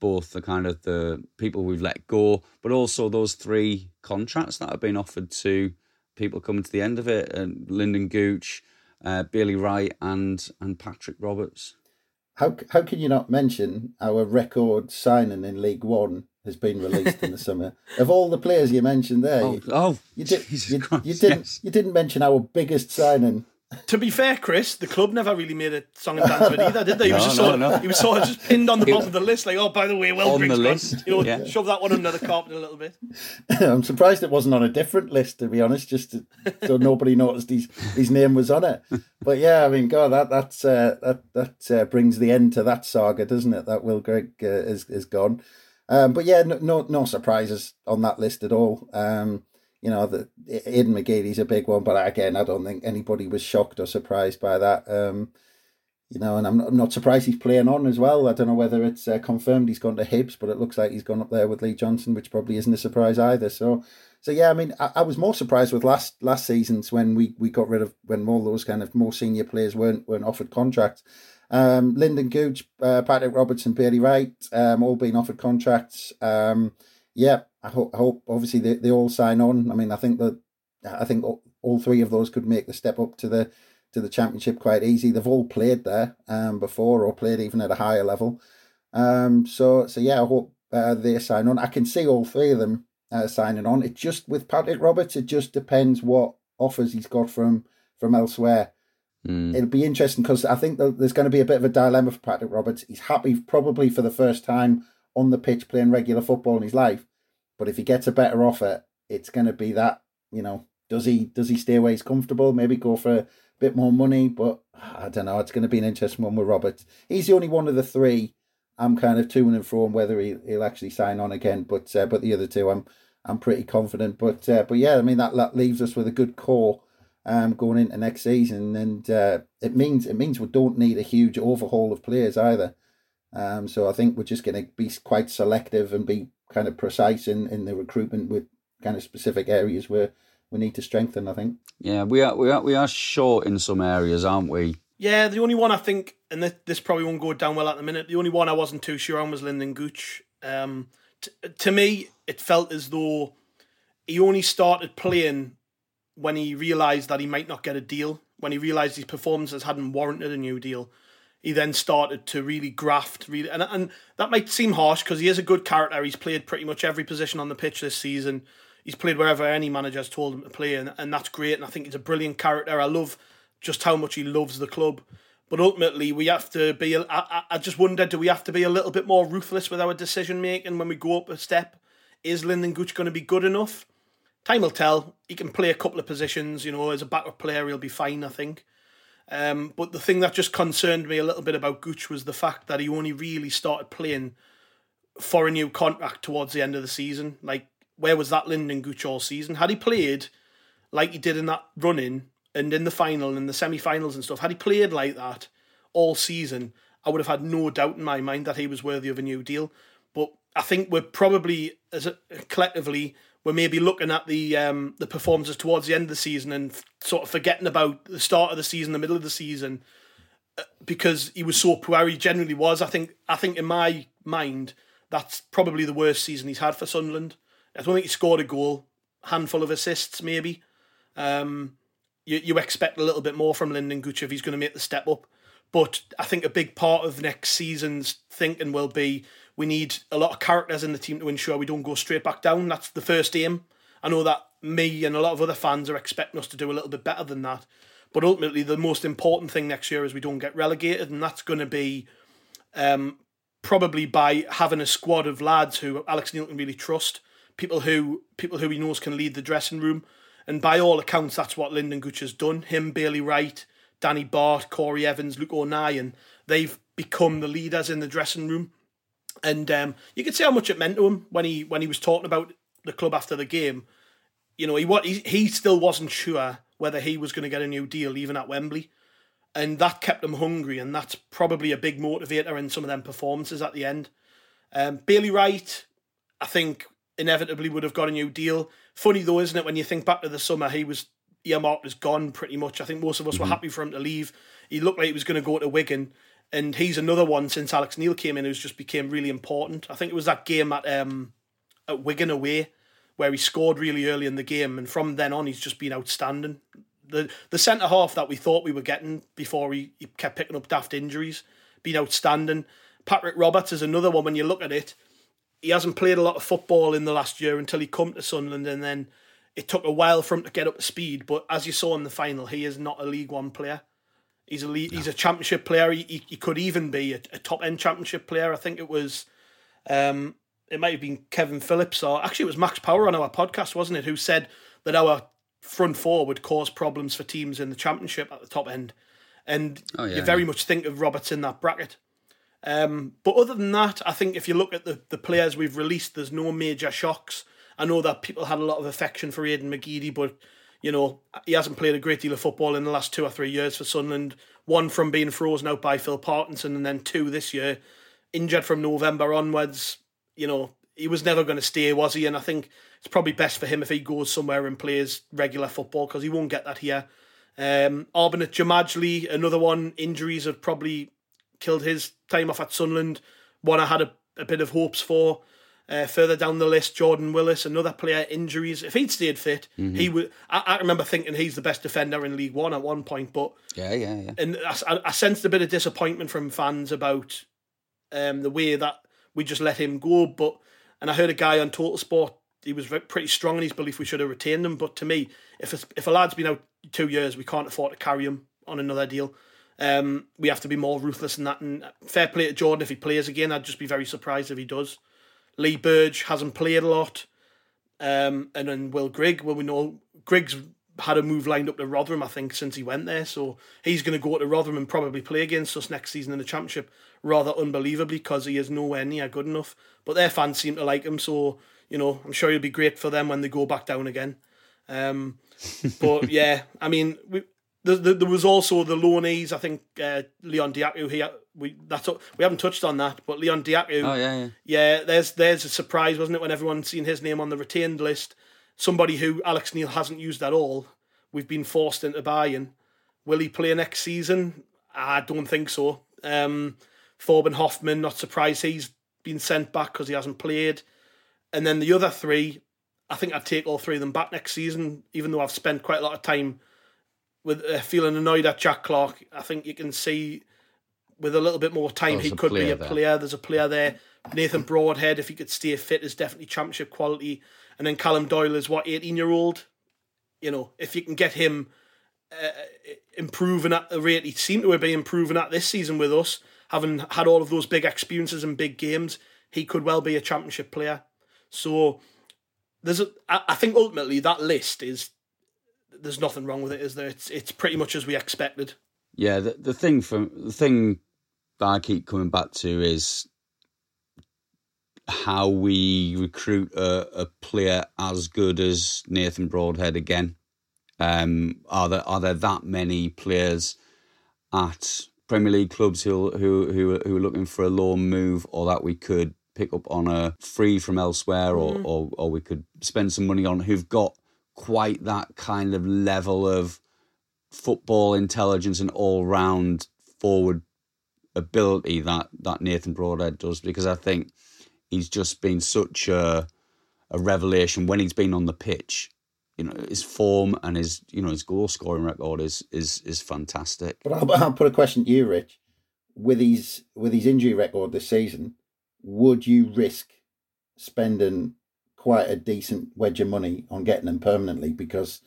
A: both the kind of the people we've let go, but also those three contracts that have been offered to people coming to the end of it, and Lynden Gooch, uh, Bailey Wright, and and Patrick Roberts.
B: How how can you not mention our record signing in League One has been released in the summer? Of all the players you mentioned there,
A: Oh,
B: you,
A: oh
B: you, did,
A: Jesus
B: you,
A: Christ,
B: you didn't
A: yes.
B: you didn't mention our biggest signing.
C: To be fair, Chris, the club never really made a song and dance of it either, did they? He was
A: No,
C: just
A: no,
C: sort of,
A: no.
C: he was sort of just pinned on the bottom of the list, like, oh, by the way,
A: On
C: Wellbrink's
A: the list,
C: You know,
A: yeah.
C: shove that one under the carpet a little bit.
B: I'm surprised it wasn't on a different list, to be honest, just to, so nobody noticed his his name was on it. But yeah, I mean, God, that that's uh, that that uh, brings the end to that saga, doesn't it? That Will Grigg uh, is is gone. Um, but yeah, no, no no surprises on that list at all. Um, you know, the Aiden McGeady's a big one, but again, I don't think anybody was shocked or surprised by that. Um, you know, and I'm not, I'm not surprised he's playing on as well. I don't know whether it's uh, confirmed he's gone to Hibs, but it looks like he's gone up there with Lee Johnson, which probably isn't a surprise either. So, so yeah, I mean, I, I was more surprised with last last season's when we, we got rid of when all those kind of more senior players weren't weren't offered contracts. Um, Lynden Gooch, uh, Patrick Robertson, Bailey Wright, um, all being offered contracts. Um, yeah, I hope, hope obviously they, they all sign on. I mean, I think that I think all, all three of those could make the step up to the to the championship quite easy. They've all played there um, before or played even at a higher level. Um, so so yeah, I hope uh, they sign on. I can see all three of them uh, signing on. It just with Patrick Roberts, it just depends what offers he's got from from elsewhere.
A: Mm.
B: It'll be interesting because I think there's going to be a bit of a dilemma for Patrick Roberts. He's happy probably for the first time on the pitch playing regular football in his life, but if he gets a better offer, it's going to be that you know does he does he stay where he's comfortable? Maybe go for a bit more money, but I don't know. It's going to be an interesting one with Roberts. He's the only one of the three. I'm kind of to and fro on whether he, he'll actually sign on again, but uh, but the other two, I'm I'm pretty confident. But uh, but yeah, I mean that, that leaves us with a good core um, going into next season, and uh, it means it means we don't need a huge overhaul of players either. Um, so I think we're just going to be quite selective and be kind of precise in, in the recruitment with kind of specific areas where we need to strengthen. I think.
A: Yeah, we are we are we are short in some areas, aren't we?
C: Yeah, the only one I think, and this, this probably won't go down well at the minute, the only one I wasn't too sure on was Lynden Gooch. Um, t- to me, it felt as though he only started playing when he realised that he might not get a deal, when he realised his performances hadn't warranted a new deal. He then started to really graft, really, and and that might seem harsh because he is a good character. He's played pretty much every position on the pitch this season. He's played wherever any manager has told him to play, and, and that's great. And I think he's a brilliant character. I love just how much he loves the club. But ultimately, we have to be. I, I, just wonder, do we have to be a little bit more ruthless with our decision making when we go up a step? Is Lynden Gooch going to be good enough? Time will tell. He can play a couple of positions. You know, as a backup player, he'll be fine. I think. Um, but the thing that just concerned me a little bit about Gooch was the fact that he only really started playing for a new contract towards the end of the season. Like, where was that Lynden Gooch all season? Had he played like he did in that run in and in the final and the semi finals and stuff, had he played like that all season, I would have had no doubt in my mind that he was worthy of a new deal. But I think we're probably, as a, collectively, we're maybe looking at the um, the performances towards the end of the season and sort of forgetting about the start of the season, the middle of the season, uh, because he was so poor. He generally was. I think. I think in my mind, that's probably the worst season he's had for Sunderland. I don't think he scored a goal, handful of assists maybe. Um, you you expect a little bit more from Lynden Gooch if he's going to make the step up. But I think a big part of next season's thinking will be we need a lot of characters in the team to ensure we don't go straight back down. That's the first aim. I know that me and a lot of other fans are expecting us to do a little bit better than that. But ultimately, the most important thing next year is we don't get relegated, and that's going to be um, probably by having a squad of lads who Alex Neil can really trust, people who people who he knows can lead the dressing room, and by all accounts, that's what Lynden Gooch has done. Him, Bailey Wright, Danny Batth, Corey Evans, Luke O'Nien, they've become the leaders in the dressing room. And um, you could see how much it meant to him when he when he was talking about the club after the game. You know, he what he, he still wasn't sure whether he was going to get a new deal even at Wembley, and that kept him hungry, and that's probably a big motivator in some of them performances at the end. Um, Bailey Wright, I think inevitably would have got a new deal. Funny though, isn't it, when you think back to the summer, he was earmarked as gone pretty much. I think most of us mm-hmm. were happy for him to leave. He looked like he was going to go to Wigan, and he's another one since Alex Neil came in who's just became really important. I think it was that game at um at Wigan away where he scored really early in the game, and from then on he's just been outstanding. The the centre half that we thought we were getting before he, he kept picking up daft injuries, been outstanding. Patrick Roberts is another one when you look at it. He hasn't played a lot of football in the last year until he come to Sunderland, and then it took a while for him to get up to speed. But as you saw in the final, he is not a League One player. He's a no. he's a championship player. He, he, he could even be a, a, top end championship player. I think it was, um, it might have been Kevin Phillips or actually it was Max Power on our podcast, wasn't it? Who said that our front four would cause problems for teams in the championship at the top end, and oh, yeah, you very yeah. much think of Roberts in that bracket. Um, but other than that, I think if you look at the, the players we've released, there's no major shocks. I know that people had a lot of affection for Aiden McGeady, but you know, he hasn't played a great deal of football in the last two or three years for Sunderland. One from being frozen out by Phil Parkinson, and then two this year, injured from November onwards. You know, he was never going to stay, was he? And I think it's probably best for him if he goes somewhere and plays regular football because he won't get that here. Um, Arbenit Xhemajli, another one. Injuries have probably killed his time off at Sunderland. One I had a, a bit of hopes for. Uh, further down the list, Jordan Willis, another player, injuries. If he'd stayed fit, mm-hmm. he would. I, I, remember thinking he's the best defender in League One at one point, but
A: yeah, yeah, yeah.
C: And I, I sensed a bit of disappointment from fans about um, the way that we just let him go. But and I heard a guy on Total Sport, he was pretty strong in his belief we should have retained him. But to me, if a, if a lad's been out two years, we can't afford to carry him on another deal. Um, we have to be more ruthless than that. And fair play to Jordan if he plays again. I'd just be very surprised if he does. Lee Burge hasn't played a lot. Um, and then Will Grigg, well, we know Grigg's had a move lined up to Rotherham, I think, since he went there. So he's going to go to Rotherham and probably play against us next season in the Championship, rather unbelievably, because he is nowhere near good enough. But their fans seem to like him, so, you know, I'm sure he'll be great for them when they go back down again. Um, but yeah, I mean, we, there, there, was also the loanees. I think uh, Leon Dajaku. He we that's we haven't touched on that, but Leon Dajaku.
A: Oh yeah, yeah.
C: Yeah, there's there's a surprise, wasn't it, when everyone seen his name on the retained list? Somebody who Alex Neil hasn't used at all. We've been forced into buying. Will he play next season? I don't think so. Um, Thorben Hoffmann, not surprised he's been sent back because he hasn't played. And then the other three, I think I'd take all three of them back next season, even though I've spent quite a lot of time with uh, feeling annoyed at Jack Clarke. I think you can see with a little bit more time, he could be a there. player. There's a player there. Nathan Broadhead, if he could stay fit, is definitely championship quality. And then Callum Doyle is what 18 year old. You know, if you can get him uh, improving at the rate he seemed to be improving at this season with us, having had all of those big experiences and big games, he could well be a championship player. So there's a, I think ultimately that list is there's nothing wrong with it, is there? It's it's pretty much as we expected.
A: Yeah, the the thing from the thing that I keep coming back to is how we recruit a, a player as good as Nathan Broadhead again. Um, are there are there that many players at Premier League clubs who who who who are looking for a loan move, or that we could pick up on a free from elsewhere, or,
C: Mm.
A: or or we could spend some money on who've got quite that kind of level of football intelligence and all round forward ability that that Nathan Broadhead does. Because I think he's just been such a a revelation when he's been on the pitch. You know, his form and his you know his goal scoring record is is is fantastic.
B: But I'll, I'll put a question to you, Rich. With his with his injury record this season, would you risk spending quite a decent wedge of money on getting him permanently? Because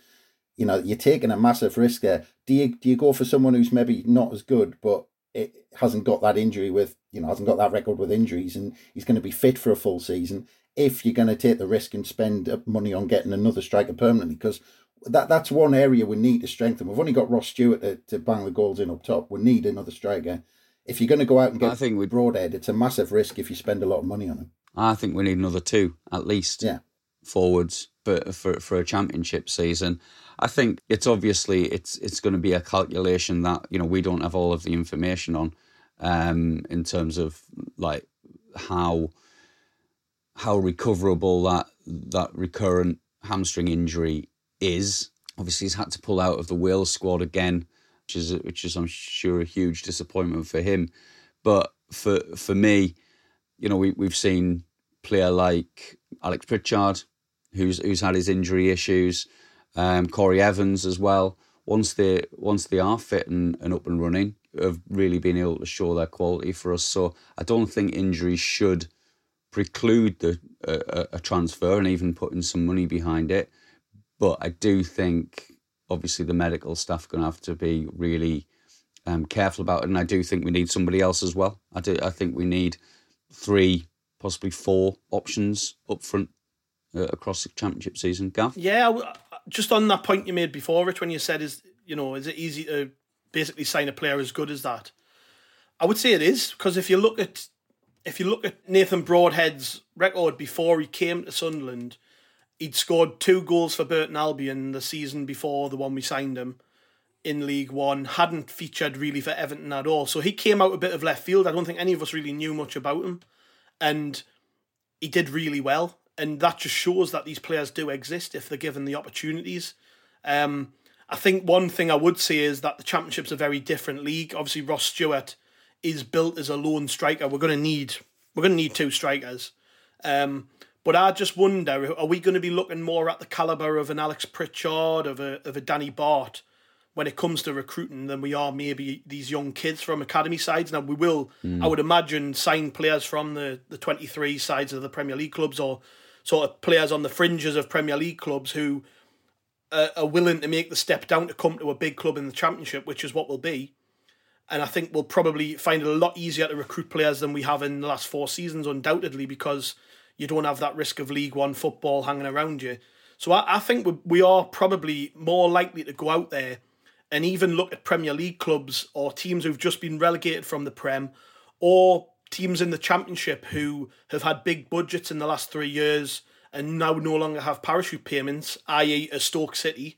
B: you know you're taking a massive risk there. Do you do you go for someone who's maybe not as good, but it hasn't got that injury with you know hasn't got that record with injuries, and he's going to be fit for a full season? If you're going to take the risk and spend uh, money on getting another striker permanently, because that that's one area we need to strengthen. We've only got Ross Stewart to, to bang the goals in up top. We need another striker. If you're going to go out and get
A: I think we'd-
B: Broadhead, it's a massive risk if you spend a lot of money on him.
A: I think we need another two at least.
B: Yeah.
A: Forwards for for for a championship season. I think it's obviously it's it's going to be a calculation that you know we don't have all of the information on, um, in terms of like how how recoverable that that recurrent hamstring injury is. Obviously, he's had to pull out of the Wales squad again, which is which is I'm sure a huge disappointment for him. But for for me, you know, we we've seen player like Alex Pritchard, who's who's had his injury issues, um, Corey Evans as well. Once they once they are fit and, and up and running, have really been able to show their quality for us. So I don't think injuries should preclude the a, a transfer and even putting some money behind it. But I do think obviously the medical staff are going to have to be really um, careful about it, and I do think we need somebody else as well. I do. I think we need three, possibly four options up front uh, across the championship season. Gav,
C: Yeah, I w- just on that point you made before, Rich, when you said is you know is it easy to basically sign a player as good as that? I would say it is because if you look at if you look at Nathan Broadhead's record before he came to Sunderland, he'd scored two goals for Burton Albion the season before the one we signed him in League One. Hadn't featured really for Everton at all, so he came out a bit of left field. I don't think any of us really knew much about him, and he did really well. And that just shows that these players do exist if they're given the opportunities. Um, I think one thing I would say is that the Championship's a very different league. Obviously, Ross Stewart is built as a lone striker. We're going to need we're going to need two strikers. Um, but I just wonder: are we going to be looking more at the caliber of an Alex Pritchard, of a of a Danny Batth, when it comes to recruiting, than we are maybe these young kids from academy sides? Now we will, I would imagine, sign players from the the twenty three sides of the Premier League clubs or sort of players on the fringes of Premier League clubs who are, are willing to make the step down to come to a big club in the Championship, which is what will be. And I think we'll probably find it a lot easier to recruit players than we have in the last four seasons, undoubtedly, because you don't have that risk of League One football hanging around you. So I, I think we, we are probably more likely to go out there and even look at Premier League clubs or teams who've just been relegated from the Prem or teams in the Championship who have had big budgets in the last three years and now no longer have parachute payments, i.e., a Stoke City,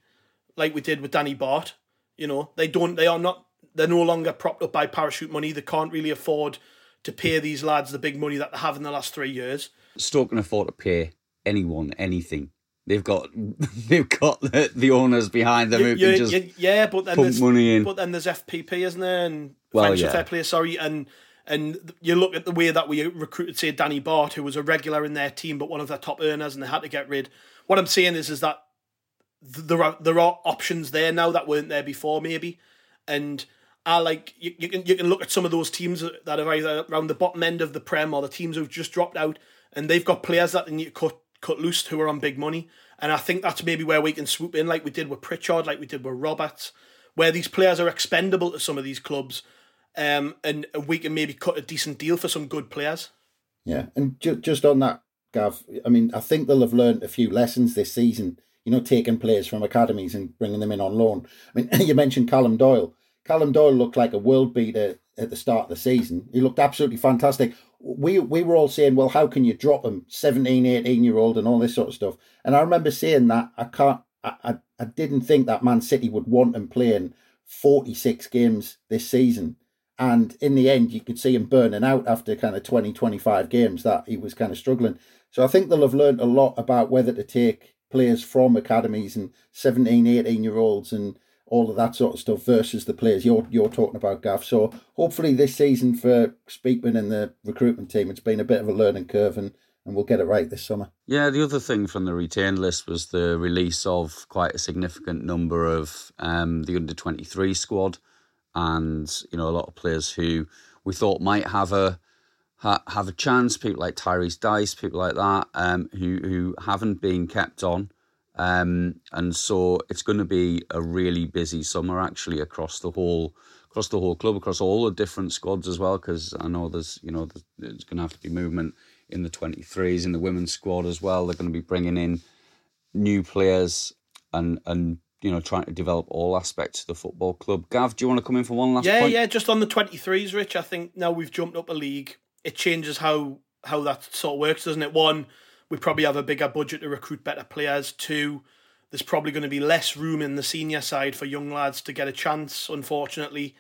C: like we did with Danny Batth. You know, they don't, they are not, they're no longer propped up by parachute money. They can't really afford to pay these lads the big money that they have in the last three years.
A: Stoke can afford to pay anyone anything. They've got they've got the, the owners behind them who
C: You-
A: can just
C: you- yeah, but then
A: pump
C: there's
A: money in.
C: But then there's FPP, isn't there? And
A: Well,
C: financial
A: yeah.
C: fair play. Sorry, and and you look at the way that we recruited, say, Danny Batth, who was a regular in their team, but one of their top earners, and they had to get rid. What I'm saying is, is that there are there are options there now that weren't there before, maybe, and. I like you, you can you can look at some of those teams that are either around the bottom end of the prem or the teams who've just dropped out, and they've got players that they need to cut cut loose who are on big money. And I think that's maybe where we can swoop in, like we did with Pritchard, like we did with Roberts, where these players are expendable to some of these clubs, um, and we can maybe cut a decent deal for some good players.
B: Yeah, and ju- just on that, Gav, I mean, I think they'll have learned a few lessons this season. You know, taking players from academies and bringing them in on loan. I mean, you mentioned Callum Doyle. Callum Doyle looked like a world beater at the start of the season. He looked absolutely fantastic. We we were all saying, well, how can you drop him, 17, 18 year old and all this sort of stuff. And I remember saying that I can't, I, I, I didn't think that Man City would want him playing 46 games this season. And in the end, you could see him burning out after kind of 20, 25 games that he was kind of struggling. So I think they'll have learned a lot about whether to take players from academies and 17, 18 year olds and all of that sort of stuff versus the players you're you're talking about, Gav. So hopefully this season for Speakman and the recruitment team, it's been a bit of a learning curve and and we'll get it right this summer.
A: Yeah, the other thing from the retained list was the release of quite a significant number of um, the under 23 squad and, you know, a lot of players who we thought might have a ha- have a chance, people like Tyrese Dyce, people like that, um, who, who haven't been kept on. Um, and so it's going to be a really busy summer actually across the whole across the whole club, across all the different squads as well. Because I know there's you know there's, there's going to have to be movement in the 23s in the women's squad as well. They're going to be bringing in new players and and you know trying to develop all aspects of the football club. Gav, do you want to come in for one last?
C: Yeah,
A: point?
C: yeah. Just on the 23s, Rich. I think now we've jumped up a league. It changes how how that sort of works, doesn't it? One we probably have a bigger budget to recruit better players. Two, there's probably going to be less room in the senior side for young lads to get a chance, unfortunately.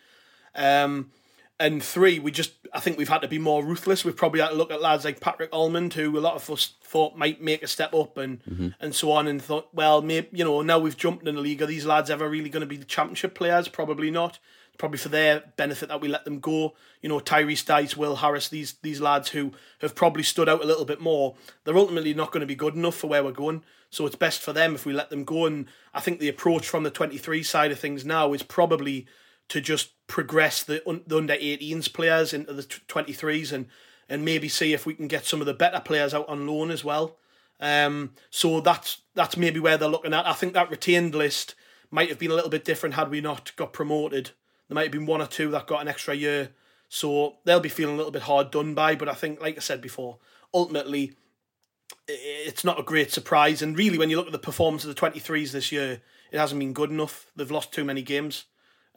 C: Um, and three, we just I think we've had to be more ruthless. We've probably had to look at lads like Patrick Almond, who a lot of us thought might make a step up and
A: Mm-hmm.
C: and so on, and thought, well, maybe you know now we've jumped in the league. Are these lads ever really going to be the championship players? Probably not. Probably for their benefit that we let them go. You know, Tyrese Dyce, Will Harris, these these lads who have probably stood out a little bit more. They're ultimately not going to be good enough for where we're going. So it's best for them if we let them go. And I think the approach from the 23 side of things now is probably to just progress the, the under 18s players into the t- 23s and and maybe see if we can get some of the better players out on loan as well. Um, so that's that's maybe where they're looking at. I think that retained list might have been a little bit different had we not got promoted. There might have been one or two that got an extra year, so they'll be feeling a little bit hard done by. But I think, like I said before, ultimately it's not a great surprise. And really, when you look at the performance of the 23s this year, it hasn't been good enough. They've lost too many games,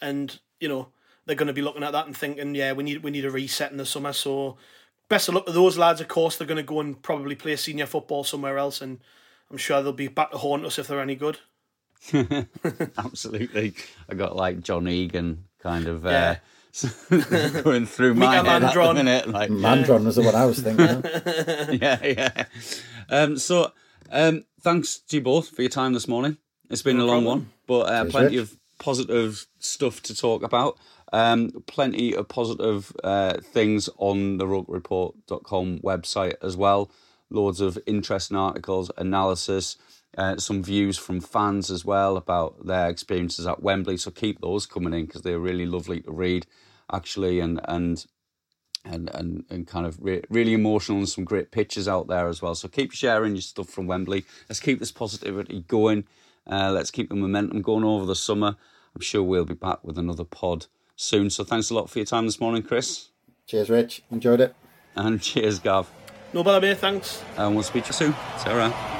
C: and you know they're going to be looking at that and thinking, yeah, we need we need a reset in the summer. So best of luck to those lads. Of course, they're going to go and probably play senior football somewhere else, and I'm sure they'll be back to haunt us if they're any good.
A: Absolutely. I got like John Egan kind of
C: Yeah.
A: uh, going through my
C: Mika
A: head at the
C: Mandron.
A: minute. Like,
B: Mandron was the one I was thinking. of.
A: yeah, yeah. Um, so, um, thanks to you both for your time this morning. It's been
C: No
A: a long
C: problem.
A: one, but uh, plenty
B: Rich.
A: of positive stuff to talk about. Um, plenty of positive uh, things on the rokerreport.com website as well. Loads of interesting articles, analysis, uh, some views from fans as well about their experiences at Wembley. So keep those coming in because they're really lovely to read, actually, and and and and, and kind of re- really emotional and some great pictures out there as well. So keep sharing your stuff from Wembley. Let's keep this positivity going. Uh, let's keep the momentum going over the summer. I'm sure we'll be back with another pod soon. So thanks a lot for your time this morning, Chris,
B: Cheers, Rich. Enjoyed it.
A: and cheers, Gav.
C: No bother, mate. Thanks.
A: And we'll speak to you soon. Sarah.